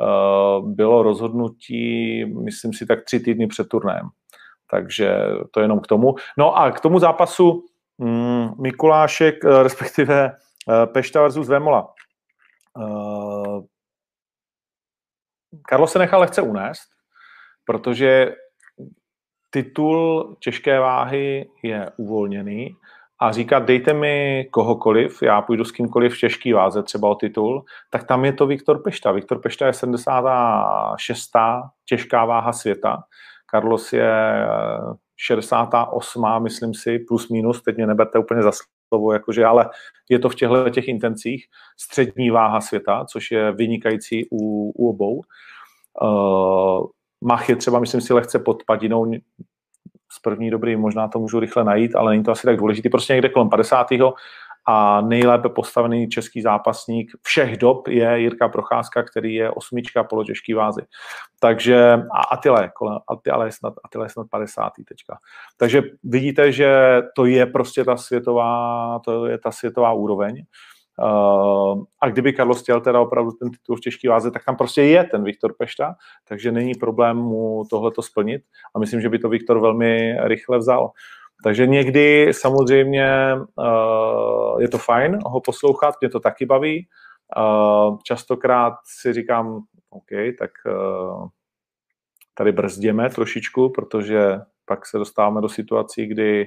C: uh, bylo rozhodnutí, myslím si, tak tři týdny před turnajem. Takže to jenom k tomu. No a k tomu zápasu um, Mikulášek, respektive Pešta versus Vemola. Karlo se nechal lehce unést, protože titul těžké váhy je uvolněný a říkat, dejte mi kohokoliv, já půjdu s kýmkoliv v těžký váze, třeba o titul, tak tam je to Viktor Pešta. Viktor Pešta je 76. těžká váha světa. Carlos je 68. myslím si, plus minus, teď mě neberte úplně za slovo, jakože, ale je to v těchto těch intencích střední váha světa, což je vynikající u, u obou. Uh, Mach je třeba, myslím si, lehce pod padinou, z první dobrý, možná to můžu rychle najít, ale není to asi tak důležitý, prostě někde kolem 50. a nejlépe postavený český zápasník všech dob je Jirka Procházka, který je osmička polotěžký vázy. Takže a Atila je, kolem, Atila je, snad, Atila je snad 50. teďka. Takže vidíte, že to je prostě ta světová, to je ta světová úroveň. Uh, a kdyby Carlos chtěl teda opravdu ten titul v těžké váze, tak tam prostě je ten Viktor Pešta, takže není problém mu tohleto splnit a myslím, že by to Viktor velmi rychle vzal. Takže někdy samozřejmě uh, je to fajn ho poslouchat, mě to taky baví. Uh, častokrát si říkám, OK, tak tady brzděme trošičku, protože pak se dostáváme do situací, kdy Eh,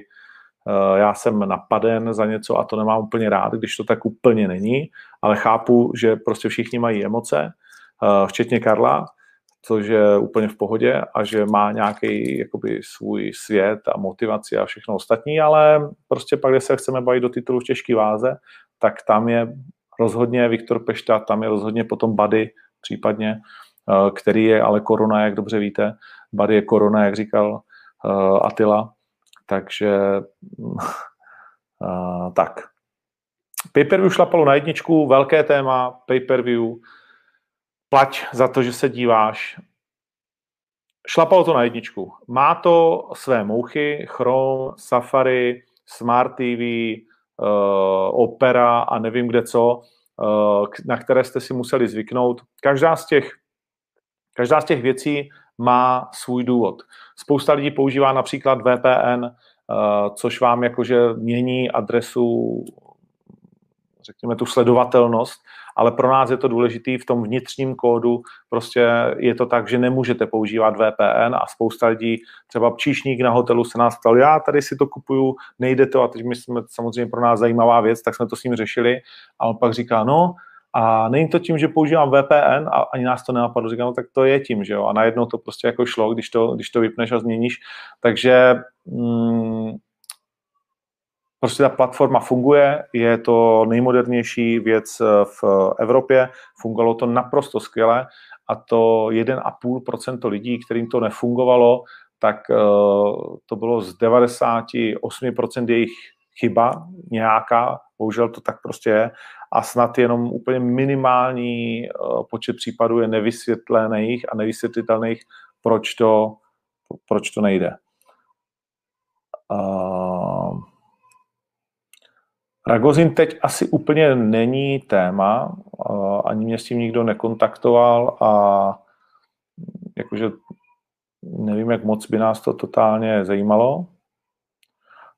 C: já jsem napaden za něco a to nemám úplně rád, když to tak úplně není, ale chápu, že prostě všichni mají emoce, eh, včetně Karla, což je úplně v pohodě a že má nějaký jakoby svůj svět a motivaci a všechno ostatní, ale prostě pak, když se chceme bavit do titulu v těžké váze, tak tam je rozhodně Viktor Pešta, tam je rozhodně potom Bady případně, eh, který je ale korona, jak dobře víte. Bady je korona, jak říkal Atila, takže [LAUGHS] uh, tak. Pay-per-view šlapalo na jedničku, velké téma, pay-per-view, plať za to, že se díváš. Šlapalo to na jedničku. Má to své mouchy, Chrome, Safari, Smart TV, uh, Opera a nevím kde co, uh, na které jste si museli zvyknout. Každá z těch, každá z těch věcí má svůj důvod. Spousta lidí používá například VPN, eh, což vám jakože mění adresu, řekněme tu sledovatelnost, ale pro nás je to důležitý v tom vnitřním kódu, prostě je to tak, že nemůžete používat VPN a spousta lidí, třeba číšník na hotelu se nás ptal, já tady si to kupuju, nejde to. A teď my jsme samozřejmě pro nás zajímavá věc, tak jsme to s ním řešili. A on pak říká, no, a není to tím, že používám VPN a ani nás to nenapadlo. Říkám, no, tak to je tím, že jo. A najednou to prostě jako šlo, když to, když to vypneš a změníš. Takže mm, prostě ta platforma funguje, je to nejmodernější věc v Evropě, fungovalo to naprosto skvěle a to 1,5% lidí, kterým to nefungovalo, tak uh, to bylo z 98% jejich chyba nějaká, Bohužel to tak prostě je a snad jenom úplně minimální uh, počet případů je nevysvětlených a nevysvětlitelných, proč to, proč to nejde. Uh, Ragozin teď asi úplně není téma, uh, ani mě s tím nikdo nekontaktoval a jakože nevím, jak moc by nás to totálně zajímalo.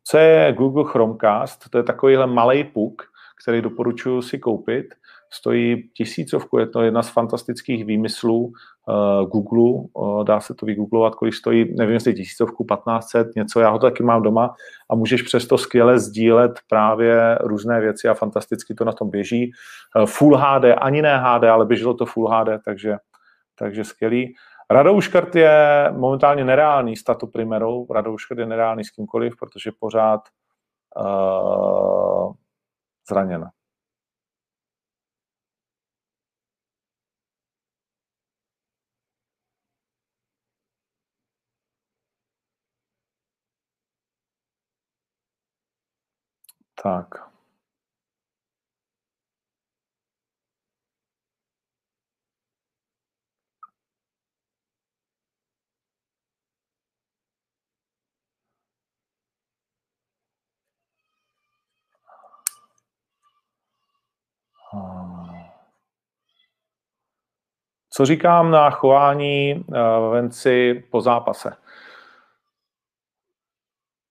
C: Co je Google Chromecast? To je takovýhle malý puk, který doporučuji si koupit. Stojí tisícovku, je to jedna z fantastických výmyslů uh, Google, uh, dá se to vygooglovat, kolik stojí, nevím, jestli tisícovku, 1500, něco, já ho taky mám doma a můžeš přesto skvěle sdílet právě různé věci a fantasticky to na tom běží. Uh, full HD, ani ne HD, ale běželo to Full HD, takže, takže skvělý. Radouškart je momentálně nereálný s tato primerou. Radouškart je nereálný s kýmkoliv, protože pořád uh, zraněn. Tak. Co říkám na chování Venci po zápase?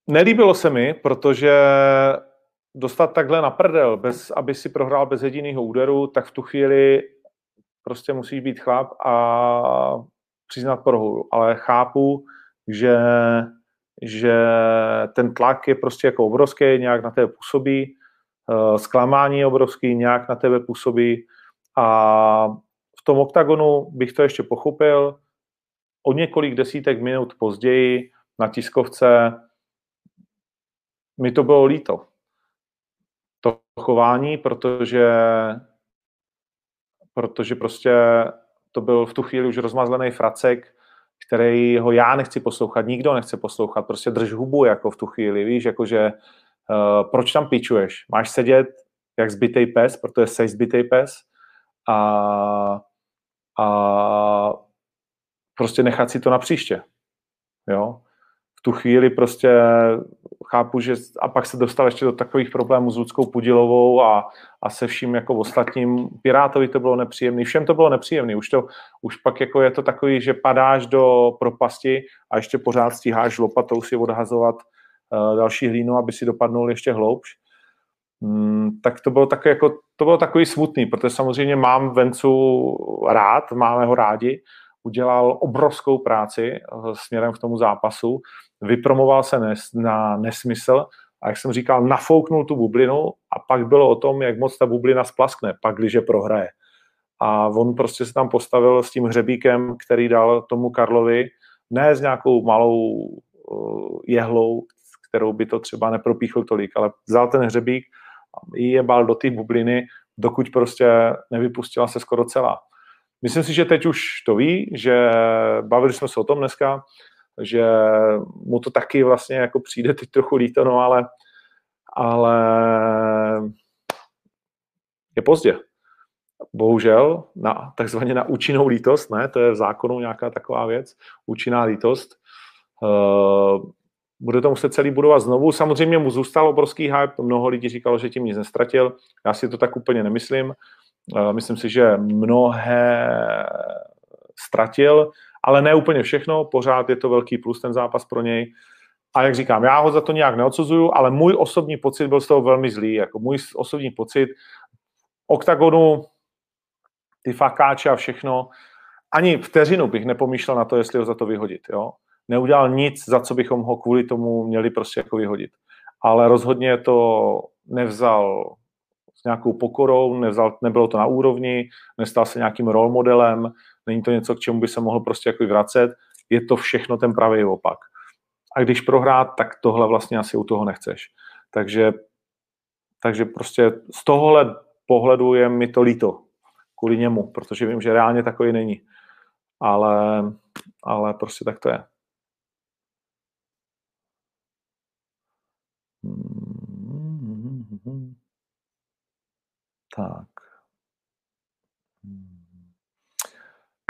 C: Nelíbilo se mi, protože dostat takhle na prdel, bez, aby si prohrál bez jediného úderu, tak v tu chvíli prostě musíš být chlap a přiznat prohru. Ale chápu, že, že ten tlak je prostě jako obrovský, nějak na tebe působí, zklamání je obrovský, nějak na tebe působí a v tom oktagonu bych to ještě pochopil. O několik desítek minut později na tiskovce mi to bylo líto. To chování, protože, protože prostě to byl v tu chvíli už rozmazlený fracek, který ho já nechci poslouchat, nikdo nechce poslouchat, prostě drž hubu jako v tu chvíli, víš, jakože uh, proč tam pičuješ? Máš sedět jak zbytej pes, protože jsi zbytej pes a a prostě nechat si to na příště. Jo? V tu chvíli prostě chápu, že a pak se dostal ještě do takových problémů s Ludskou Pudilovou a, a se vším jako ostatním. Pirátovi to bylo nepříjemné, všem to bylo nepříjemné. Už, to, už pak jako je to takový, že padáš do propasti a ještě pořád stíháš lopatou si odhazovat další hlínu, aby si dopadnul ještě hloubš. Mm, tak to bylo, takový, jako, to bylo takový smutný, protože samozřejmě mám Vencu rád, máme ho rádi, udělal obrovskou práci eh, směrem k tomu zápasu, vypromoval se nes, na nesmysl a jak jsem říkal, nafouknul tu bublinu a pak bylo o tom, jak moc ta bublina splaskne, pak když prohraje. A on prostě se tam postavil s tím hřebíkem, který dal tomu Karlovi, ne s nějakou malou uh, jehlou, kterou by to třeba nepropíchl tolik, ale vzal ten hřebík jebal do té bubliny, dokud prostě nevypustila se skoro celá. Myslím si, že teď už to ví, že bavili jsme se o tom dneska, že mu to taky vlastně jako přijde teď trochu líto, no ale, ale je pozdě. Bohužel, na, takzvaně na účinnou lítost, ne, to je v zákonu nějaká taková věc, účinná lítost. Uh, bude to muset celý budovat znovu. Samozřejmě mu zůstal obrovský hype, mnoho lidí říkalo, že tím nic nestratil. Já si to tak úplně nemyslím. Eh, myslím si, že mnohé ztratil, ale ne úplně všechno, pořád je to velký plus ten zápas pro něj. A jak říkám, já ho za to nějak neodsuzuju, ale můj osobní pocit byl z toho velmi zlý. Jako můj osobní pocit oktagonu, ty fakáče a všechno, ani vteřinu bych nepomýšlel na to, jestli ho za to vyhodit. Jo? Neudělal nic, za co bychom ho kvůli tomu měli prostě jako vyhodit. Ale rozhodně to nevzal s nějakou pokorou, nevzal, nebylo to na úrovni, nestal se nějakým role modelem, není to něco, k čemu by se mohl prostě jako vracet, je to všechno ten pravý opak. A když prohrát, tak tohle vlastně asi u toho nechceš. Takže, takže prostě z tohohle pohledu je mi to líto kvůli němu, protože vím, že reálně takový není. Ale, ale prostě tak to je. Tak.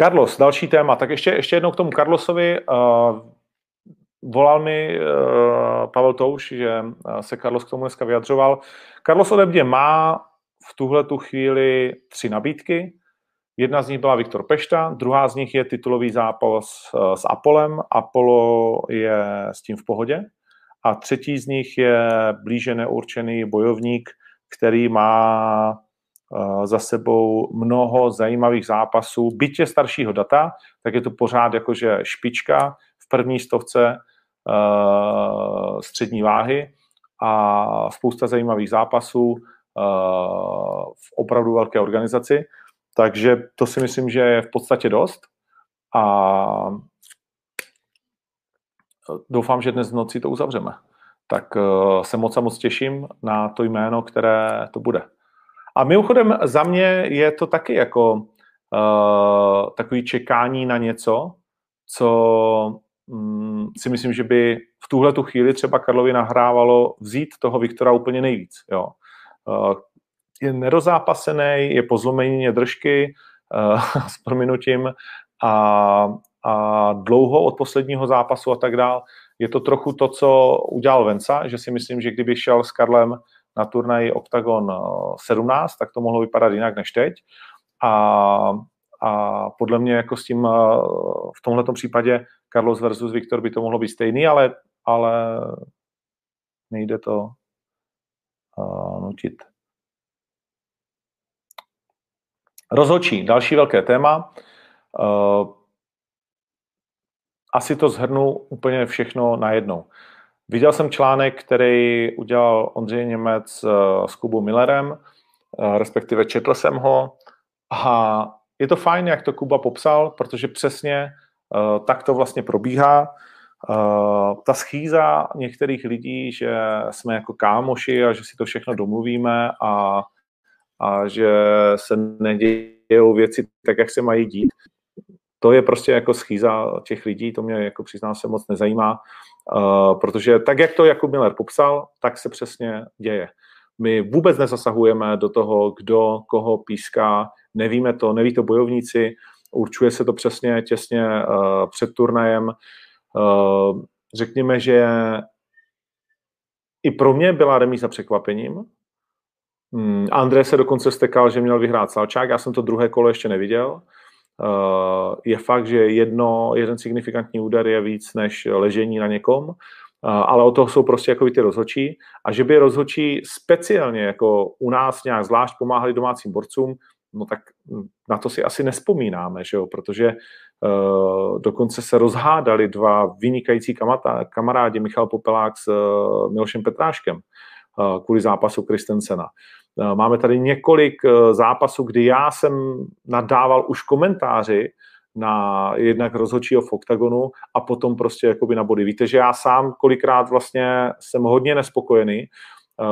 C: Carlos, další téma. Tak ještě, ještě jednou k tomu Carlosovi. Uh, volal mi uh, Pavel Touš, že se Carlos k tomu dneska vyjadřoval. Carlos ode mě má v tuhle tu chvíli tři nabídky. Jedna z nich byla Viktor Pešta, druhá z nich je titulový zápas s Apolem. Apollo je s tím v pohodě. A třetí z nich je blíže neurčený bojovník, který má Eh, za sebou mnoho zajímavých zápasů. Bytě staršího data, tak je to pořád jakože špička v první stovce uh, střední váhy a spousta zajímavých zápasů uh, v opravdu velké organizaci. Takže to si myslím, že je v podstatě dost. A doufám, že dnes v noci to uzavřeme. Tak se moc a moc těším na to jméno, které to bude. A mimochodem za mě je to taky jako uh, takový čekání na něco, co um, si myslím, že by v tuhle tu chvíli třeba Karlovi nahrávalo vzít toho Viktora úplně nejvíc. Jo. Uh, je nerozápasený, je po zlomení držky uh, [LAUGHS] s prominutím a, a dlouho od posledního zápasu a tak dál. Je to trochu to, co udělal Venca, že si myslím, že kdyby šel s Karlem na turnaji Octagon 17, eh, tak to mohlo vypadat jinak než teď. A, a podle mě jako s tím eh, v tomto případě Carlos versus Viktor by to mohlo být stejný, ale, ale nejde to uh, nutit. Rozhočí, další velké téma. Asi to zhrnu úplně všechno najednou. Viděl jsem článek, který udělal Ondřej Němec eh, s Kubou Millerem, eh, respektive četl jsem ho a je to fajn, jak to Kuba popsal, protože přesně eh, tak to vlastně probíhá. Ta schýza některých lidí, že jsme jako kámoši a že si to všechno domluvíme a, a že se nedějou věci tak, jak se mají dít, to je prostě jako schýza těch lidí, to mě jako přiznám se moc nezajímá. Uh, protože tak, jak to Jakub Miller popsal, tak se přesně děje. My vůbec nezasahujeme do toho, kdo koho píská, nevíme to, neví to bojovníci, určuje se to přesně těsně uh, před turnajem. Uh, řekněme, že i pro mě byla remíza překvapením. Hmm, André se dokonce stekal, že měl vyhrát Salčák, já jsem to druhé kolo ještě neviděl. Eh, je fakt, že jedno, jeden signifikantní úder je víc než ležení na někom, eh, ale o toho jsou prostě jako ty rozhočí a že by rozhočí speciálně jako u nás nějak zvlášť pomáhali domácím borcům, no tak na to si asi nespomínáme, že jo? protože uh, dokonce se rozhádali dva vynikající kamata, kamarádi Michal Popelák s uh, Milošem Petráškem uh, kvůli zápasu Kristensena. Eh, máme tady několik eh, zápasů, kdy já jsem nadával už komentáři na jednak rozhodčího v oktagonu a potom prostě jakoby na body. Víte, že já sám kolikrát vlastně jsem hodně nespokojený. Eh,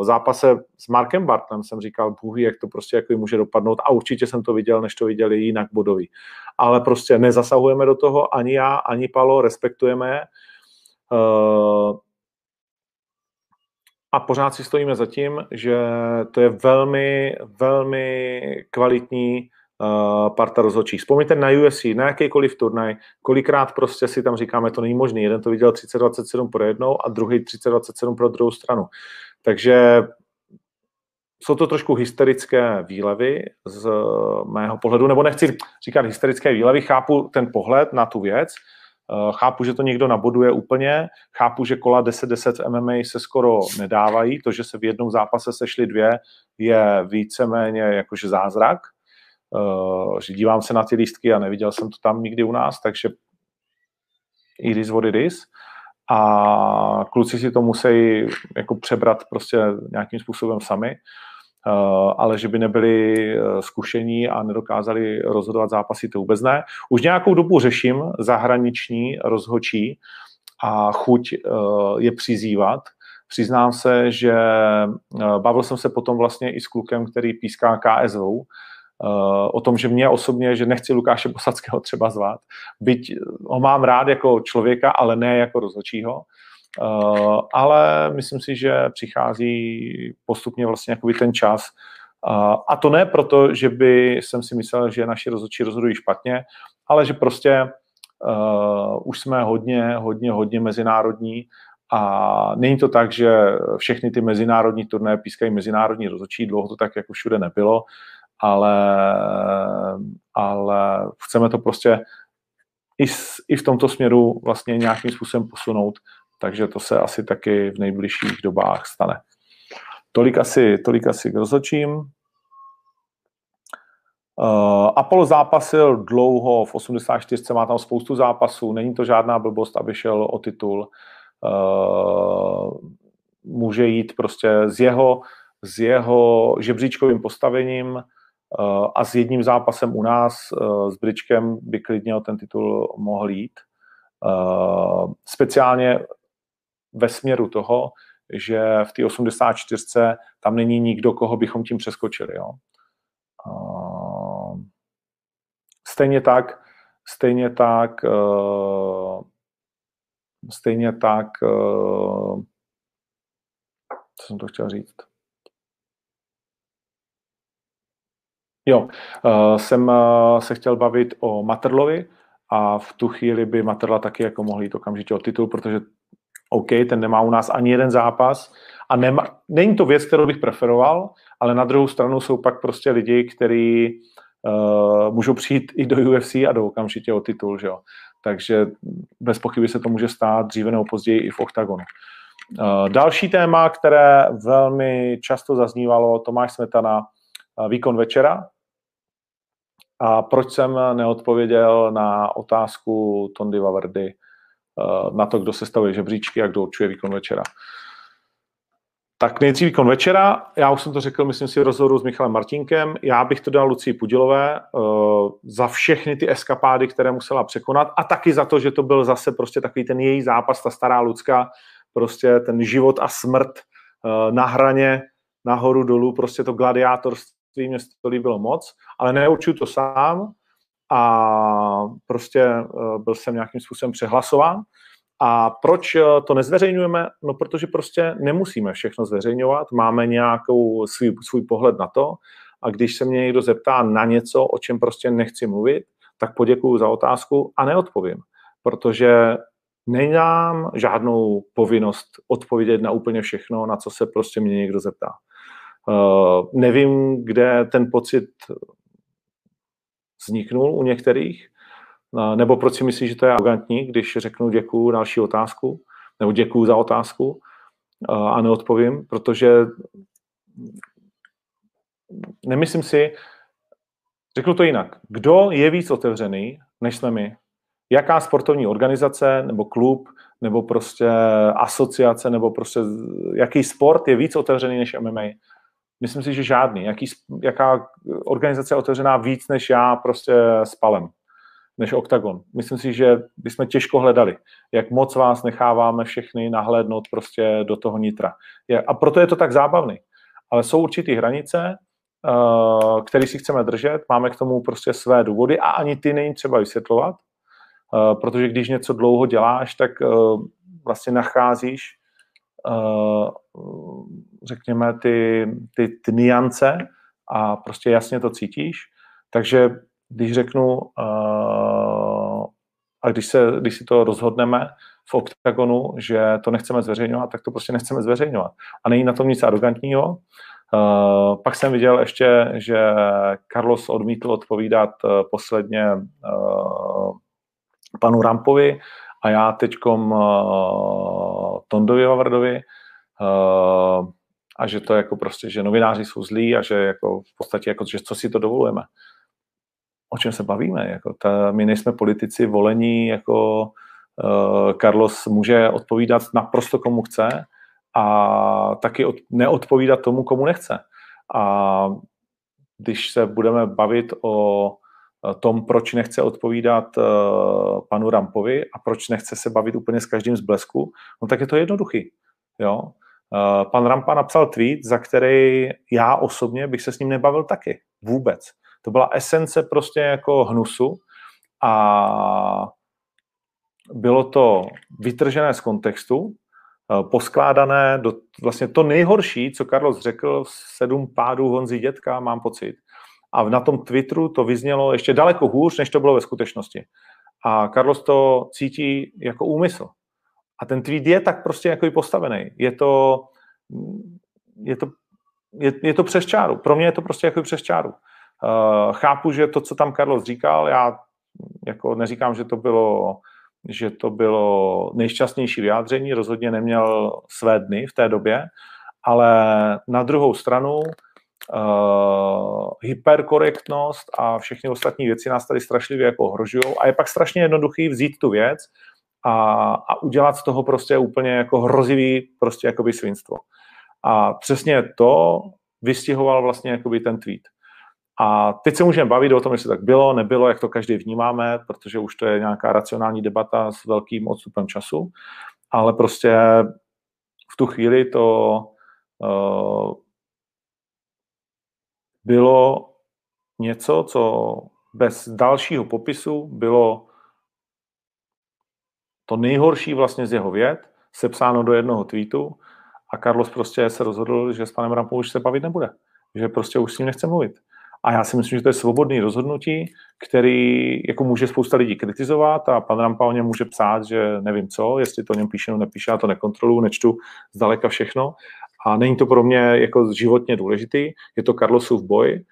C: v zápase s Markem Bartlem jsem říkal, bůh jak to prostě jako může dopadnout a určitě jsem to viděl, než to viděli jinak bodový. Ale prostě nezasahujeme do toho, ani já, ani Palo, respektujeme a pořád si stojíme za tím, že to je velmi, velmi kvalitní uh, parta rozhodčích. Vzpomněte na UFC, na jakýkoliv turnaj, kolikrát prostě si tam říkáme, to není možné. Jeden to viděl 30-27 pro jednou a druhý 30-27 pro druhou stranu. Takže jsou to trošku hysterické výlevy z mého pohledu, nebo nechci říkat hysterické výlevy, chápu ten pohled na tu věc, Eh, chápu, že to někdo naboduje úplně, chápu, že kola 10-10 v MMA se skoro nedávají, to, že se v jednom zápase sešly dvě, je víceméně jakože zázrak, eh, že dívám se na ty lístky a neviděl jsem to tam nikdy u nás, takže it is what it is. A kluci si to musí jako přebrat prostě nějakým způsobem sami. Eh, ale že by nebyli eh, zkušení a nedokázali rozhodovat zápasy, to vůbec ne. Už nějakou dobu řeším zahraniční rozhočí a chuť eh, je přizývat. Přiznám se, že bavil jsem se potom vlastně i s klukem, který píská KSV, o tom, že mě osobně, že nechci Lukáše Bosackého třeba zvát, byť ho mám rád jako člověka, ale ne jako rozhodčího, Eh, ale myslím si, že přichází postupně vlastně jakoby ten čas, A to ne proto, že by jsem si myslel, že naši rozhodčí rozhodují špatně, ale že prostě uh, už jsme hodně, hodně, hodně mezinárodní a není to tak, že všechny ty mezinárodní turné pískají mezinárodní rozhodčí, dlouho to tak jako všude nebylo, ale, ale chceme to prostě i, s, i v tomto směru vlastně nějakým způsobem posunout, takže to se asi taky v nejbližších dobách stane. Tolik asi, tolik asi k rozhodčím. Uh, Apollo zápasil dlouho v 84, má tam spoustu zápasů, není to žádná blbost, aby šel o titul. Uh, může jít prostě s jeho, s jeho žebříčkovým postavením uh, a s jedním zápasem u nás, uh, s Bričkem, by klidně o ten titul mohl jít. Uh, speciálně ve směru toho, že v té 84. tam není nikdo, koho bychom tím přeskočili. Jo. Stejně tak, stejně tak, stejně tak, co jsem to chtěl říct? Jo, jsem se chtěl bavit o Materlovi a v tu chvíli by Materla taky jako mohl jít okamžitě o titul, protože OK, ten nemá u nás ani jeden zápas a nemá, není to věc, kterou bych preferoval, ale na druhou stranu jsou pak prostě lidi, kteří uh, můžou přijít i do UFC a do okamžitě o titul, že jo. Takže bez pochyby se to může stát dříve nebo později i v oktagonu. Uh, další téma, které velmi často zaznívalo, Tomáš Smetana, uh, výkon večera. A proč jsem neodpověděl na otázku Tondy Vavrdy uh, na to, kdo se stavuje žebříčky a kdo určuje výkon večera. Tak nejdřív výkon večera, já už jsem to řekl, myslím si, v rozhovoru s Michalem Martinkem, já bych to dal Lucii Pudilové uh, za všechny ty eskapády, které musela překonat a taky za to, že to byl zase prostě takový ten její zápas, ta stará Lucka, prostě ten život a smrt uh, na hraně, nahoru dolů, prostě to gladiátorství mě to líbilo moc, ale neurčuju to sám a prostě uh, byl jsem nějakým způsobem přehlasován a proč eh, to nezveřejňujeme? No, protože prostě nemusíme všechno zveřejňovat, máme nějakou svůj, svůj pohled na to a když se mě někdo zeptá na něco, o čem prostě nechci mluvit, tak poděkuju za otázku a neodpovím, protože nemám žádnou povinnost odpovědět na úplně všechno, na co se prostě mě někdo zeptá. Uh, nevím, kde ten pocit vzniknul u některých, nebo proč si myslíš, že to je arrogantní, když řeknu děkuju další otázku, nebo děkuju za otázku a neodpovím, protože nemyslím si, řeknu to jinak, kdo je víc otevřený, než jsme my? Jaká sportovní organizace, nebo klub, nebo prostě asociace, nebo prostě jaký sport je víc otevřený než MMA? Myslím si, že žádný. Jaký, jaká organizace je otevřená víc než já prostě s palem? než OKTAGON. Myslím si, že bychom těžko hledali, jak moc vás necháváme všechny nahlédnout prostě do toho nitra. A proto je to tak zábavný. Ale jsou určitý hranice, eh, které si chceme držet, máme k tomu prostě své důvody a ani ty není třeba vysvětlovat, eh, protože když něco dlouho děláš, tak eh, vlastně nacházíš řekněme ty, ty, ty niance a prostě jasně to cítíš. Takže když řeknu, uh, a když, se, když si to rozhodneme v oktagonu, že to nechceme zveřejňovat, tak to prostě nechceme zveřejňovat. A není na tom nic arrogantního. Uh, pak jsem viděl ještě, že Carlos odmítl odpovídat posledně panu Rampovi a já teďkom Tondovi Vavardovi a že to jako prostě, že novináři jsou zlí a že jako v podstatě jako, že co si to dovolujeme o čem se bavíme. Jako ta, my nejsme politici volení, jako uh, Carlos může odpovídat naprosto komu chce a taky od, neodpovídat tomu, komu nechce. A když se budeme bavit o tom, proč nechce odpovídat panu Rampovi a proč nechce se bavit úplně s každým z blesku, no tak je to jednoduchý. Jo? Uh, pan Rampa napsal tweet, za který já osobně bych se s ním nebavil taky. Vůbec. To byla esence prostě jako hnusu a bylo to vytržené z kontextu, poskládané do vlastně to nejhorší, co Carlos řekl, sedm pádů Honzi dětka, mám pocit. A na tom Twitteru to vyznělo ještě daleko hůř, než to bylo ve skutečnosti. A Carlos to cítí jako úmysl. A ten tweet je tak prostě jako postavený. Je to, je to, je, je to přes čáru. Pro mě je to prostě jako přes čáru. Uh, chápu, že to, co tam Carlos říkal, já jako neříkám, že to bylo že to bylo nejšťastnější vyjádření, rozhodně neměl své dny v té době, ale na druhou stranu uh, hyperkorektnost a všechny ostatní věci nás tady strašlivě jako ohrožují a je pak strašně jednoduchý vzít tu věc a, a udělat z toho prostě úplně jako hrozivý prostě jakoby svinstvo. A přesně to vystihoval vlastně jakoby ten tweet. A teď se můžeme bavit o tom, jestli tak bylo, nebylo, jak to každý vnímáme, protože už to je nějaká racionální debata s velkým odstupem času, ale prostě v tu chvíli to uh, bylo něco, co bez dalšího popisu bylo to nejhorší vlastně z jeho věd, sepsáno do jednoho tweetu a Carlos prostě se rozhodl, že s panem Rampou už se bavit nebude. Že prostě už s ním nechce mluvit. A já si myslím, že to je svobodný rozhodnutí, který jako může spousta lidí kritizovat a pan Rampa o něm může psát, že nevím co, jestli to o něm píše nebo nepíše, já to nekontroluju, nečtu zdaleka všechno. A není to pro mě jako životně důležitý, je to Carlosův boj,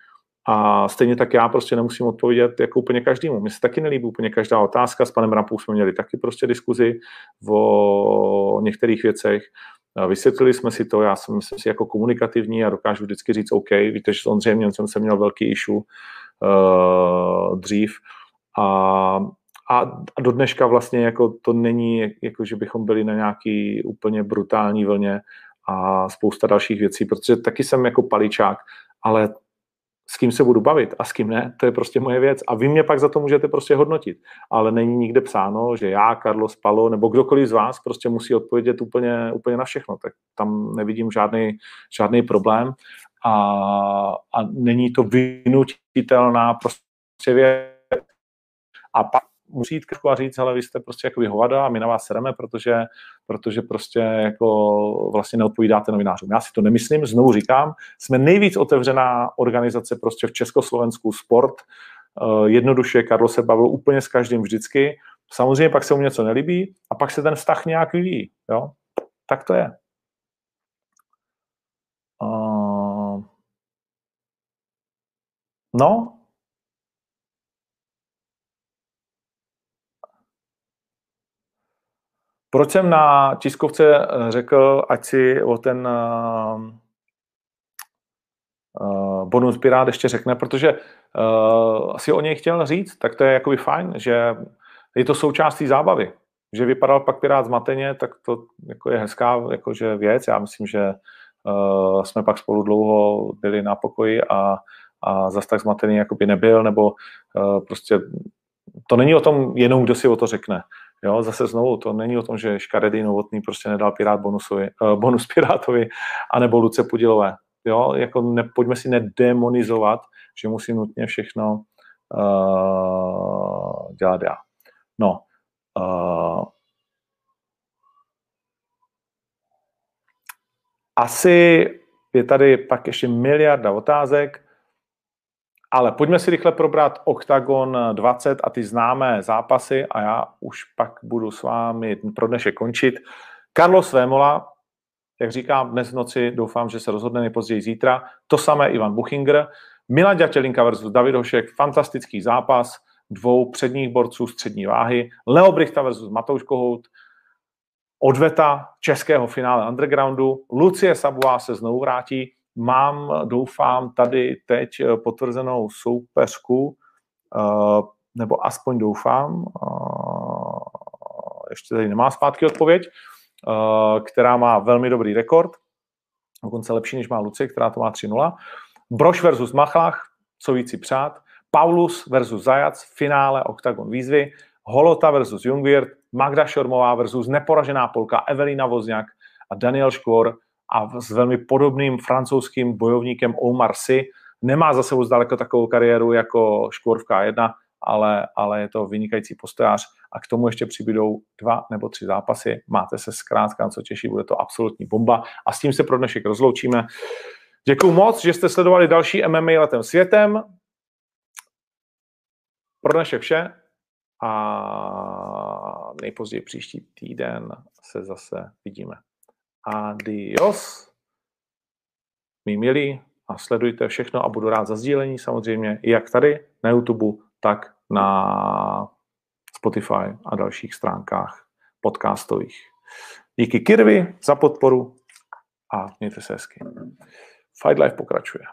C: a stejně tak já prostě nemusím odpovědět jako úplně každému. Mně se taky nelíbí úplně každá otázka. S panem Rampou jsme měli taky prostě diskuzi o některých věcech. Vysvětlili jsme si to, já jsem myslím si jako komunikativní a dokážu vždycky říct OK, víte, že s Ondřejem Němcem jsem měl velký issue uh, dřív a, a, a do dneška vlastně jako to není, jako že bychom byli na nějaký úplně brutální vlně a spousta dalších věcí, protože taky jsem jako paličák, ale s kým se budu bavit a s kým ne, to je prostě moje věc. A vy mě pak za to můžete prostě hodnotit. Ale není nikde psáno, že já, Carlos Palo, nebo kdokoliv z vás prostě musí odpovědět úplně, úplně na všechno. Tak tam nevidím žádný, žádný problém. A, a není to vynutitelná prostě věc. A pak musí jít a říct, ale vy jste prostě jako hovada a my na vás sereme, protože, protože prostě jako vlastně neodpovídáte novinářům. Já si to nemyslím, znovu říkám, jsme nejvíc otevřená organizace prostě v Československu sport, uh, jednoduše Karlo se bavil úplně s každým vždycky, samozřejmě pak se mu něco nelíbí a pak se ten vztah nějak vyvíjí, jo? Tak to je. Uh, no, Proč jsem na tiskovce eh, řekl, ať si o ten uh, bonus Pirát ještě řekne, protože asi o něj chtěl říct, tak to je jakoby fajn, že je to součástí zábavy. Že vypadal pak Pirát zmateně, tak to jako je hezká jakože věc. Já myslím, že jsme pak spolu dlouho byli na pokoji a, a zase tak zmatený jakoby nebyl, nebo prostě to není o tom jenom, kdo si o to řekne. Jo, zase znovu, to není o tom, že škaredý novotný prostě nedal Pirát bonusovi, uh, bonus Pirátovi, anebo Luce Pudilové. Jo, jako ne, pojďme si nedemonizovat, že musí nutně všechno uh, dělat já. No, uh, asi je tady pak ještě miliarda otázek. Ale pojďme si rychle probrat Octagon 20 a ty známé zápasy a já už pak budu s vámi pro dnešek končit. Carlos Vémola, jak říkám, dnes v noci doufám, že se rozhodne nejpozději zítra. To samé Ivan Buchinger. Milan Ďatelinka versus David Hošek, fantastický zápas dvou předních borců střední váhy. Leo Brichta versus Matouš Kohout, odveta českého finále undergroundu. Lucie Sabuá se znovu vrátí Mám, doufám, tady teď eh, potvrzenou soupeřku, eh, nebo aspoň doufám, eh, ještě tady nemá zpátky odpověď, která má velmi dobrý rekord, dokonce lepší, než má Lucie, která to má 3-0. Broš versus Machlach, co víc si přát. Paulus versus Zajac, finále Octagon výzvy. Holota versus Jungwirth, Magda Šormová versus neporažená Polka Evelina Vozňák a Daniel Škvor a s velmi podobným francouzským bojovníkem Omar Sy. Nemá za sebou zdaleko takovou kariéru jako Škvor v K1, ale, ale je to vynikající postojář. a k tomu ještě přibydou dva nebo tři zápasy. Máte se zkrátka co těší, bude to absolutní bomba. A s tím se pro dnešek rozloučíme. Děkuji moc, že jste sledovali další MMA letem světem. Pro dnešek vše a nejpozději příští týden se zase vidíme. Adios, mý milí, a sledujte všechno a budu rád za sdílení samozřejmě, jak tady na YouTube, tak na Spotify a dalších stránkách podcastových. Díky Kirvi za podporu a mějte se hezky. Fight Life pokračuje.